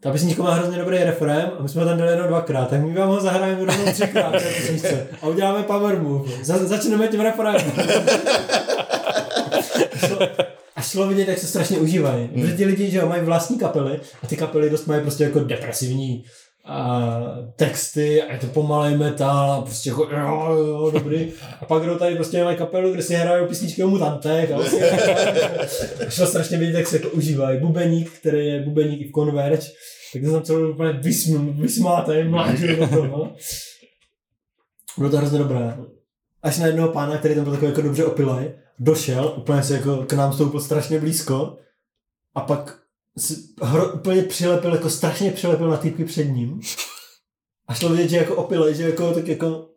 Ta písnička má hrozně dobrý refrém a my jsme ho tam dali jenom dvakrát, tak my vám ho zahrajeme rovnou třikrát a uděláme power move. Za, začneme tím refrémem. A šlo vidět, jak se strašně užívají. Protože ti lidi, že jo, mají vlastní kapely a ty kapely dost mají prostě jako depresivní a texty a je to pomalej metal a prostě jako jo, jo, dobrý. A pak jdou tady prostě mají kapelu, kde si hrajou písničky o mutantech a, vlastně, šlo strašně vidět, jak se jako užívají. Bubeník, který je bubeník i v Converge, tak to tam celou úplně vysm, vysmátej, mlátil do toho. Bylo to hrozně dobré. Až na jednoho pána, který tam byl takový jako dobře opilej, došel, úplně se jako k nám stoupil strašně blízko a pak hro, úplně přilepil, jako strašně přilepil na týpky před ním. A šlo vidět, že jako opilej, že jako tak jako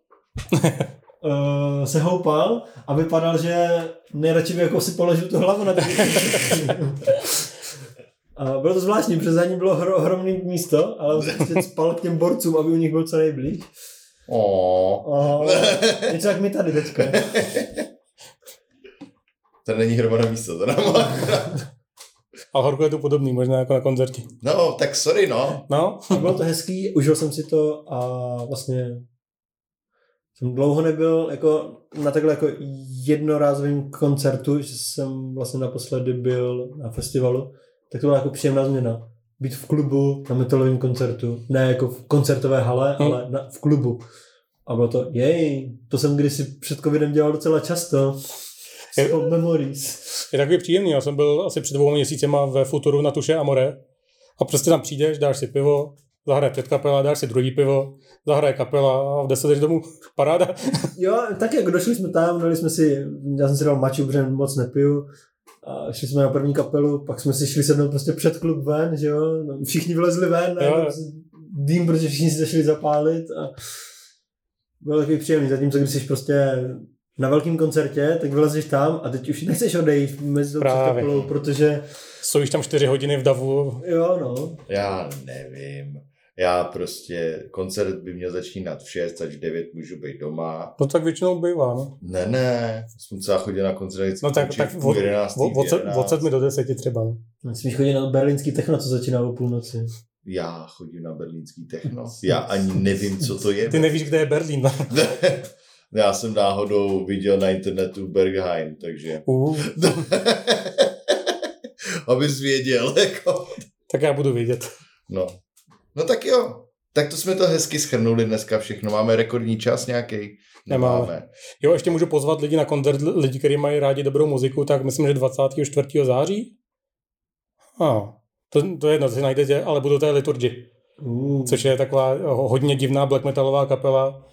uh, se houpal a vypadal, že nejradši by jako si položil tu hlavu na A bylo to zvláštní, protože za ním bylo hro, ohromný místo, ale on se spal k těm borcům, aby u nich byl co nejblíž. oh. Oh, něco jak my tady teďka. To není hromada místo, to nám Ale horko je to podobný, možná jako na koncertě. No, tak sorry, no. No, A bylo to hezký, užil jsem si to a vlastně Jsem dlouho nebyl jako na takhle jako jednorázovém koncertu, že jsem vlastně naposledy byl na festivalu, tak to byla jako příjemná změna. Být v klubu na metalovém koncertu, ne jako v koncertové hale, Hmm. ale na, v klubu. A bylo to, jej, to jsem kdysi před covidem dělal docela často. Je- Spot memories. Je takový příjemný. Já jsem byl asi před dvou měsícema ve Futuru na Tuše Amore a prostě tam přijdeš, dáš si pivo, zahraje pět kapela, dáš si druhý pivo, zahraje kapela a v deset jdeš domů. Paráda. Jo, tak jak došli jsme tam, dali jsme si, já jsem si dal maču, protože moc nepiju. A šli jsme na první kapelu, pak jsme si šli sednout prostě před klub ven, že jo. Všichni vlezli ven, a dým, protože všichni si šli zapálit a bylo takový příjemný. Zatímco když jsi prostě na velkém koncertě, tak vylezeš tam a teď už nechceš odejít mezi tou kapelou, protože Stojíš tam čtyři hodiny v davu. jo, no. Já nevím. Já prostě, koncert by měl začínat v 6, až v 9 můžu být doma. No tak většinou bývá, no. Ne, ne, jsem třeba chodil na koncert vždycky No tak, tak v půl od, jedenáctý, od, od, v se- jedenáct. od sedmi do deseti třeba, no. Smíš chodit na berlínský techno, co začíná o půlnoci. Já chodím na berlínský techno. Já ani nevím, co to je. Ty nevíš, kde je Berlín, no. Já jsem náhodou viděl na internetu Berghain, takže... Uh, Abys věděl, jako... tak já budu vědět. No. No tak jo. Tak to jsme to hezky schrnuli dneska všechno. Máme rekordní čas nějaký? Nemáme. Jo, ještě můžu pozvat lidi na koncert, lidi, kteří mají rádi dobrou muziku, tak myslím, že 24. září. A, to, to je jedno, to si najdete, ale budou to je Liturgy, Uh. což je taková ho- hodně divná black metalová kapela,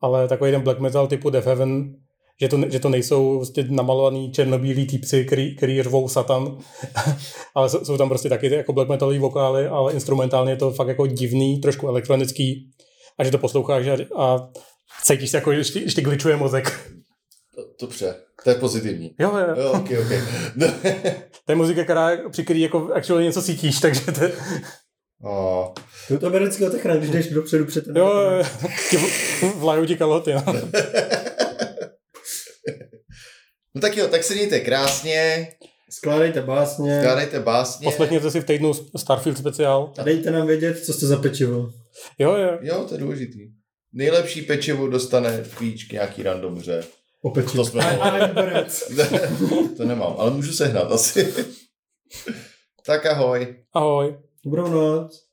ale takový ten black metal typu Death Heaven, že to, že to nejsou prostě namalovaný černobílí týpci, který, který řvou satan, ale jsou, jsou tam prostě taky jako black metalový vokály, ale instrumentálně je to fakt jako divný, trošku elektronický a že to posloucháš a, a cítíš se jako, že ti, že ti glitchuje mozek. Dobře, to je pozitivní. Jo, jo. Jo, ok, ok. No. To je muzika, která, při který jako actually něco cítíš, takže to, oh. To je to berlínského techna, když jdeš dopředu před ten jo, vlajou ti kalhoty, no. no tak jo, tak se mějte krásně, Skládejte básně skládejte básně. Poslechněte si v týdnu Starfield speciál. a dejte nám vědět, co jste za pečivo. Jo, jo. Jo, to je důležitý. Nejlepší pečivo dostane klíč k nějaký random hře. O pečivo. To jsme- A, a to nemám, ale můžu sehnat asi. tak ahoj. Ahoj. Dobrou noc.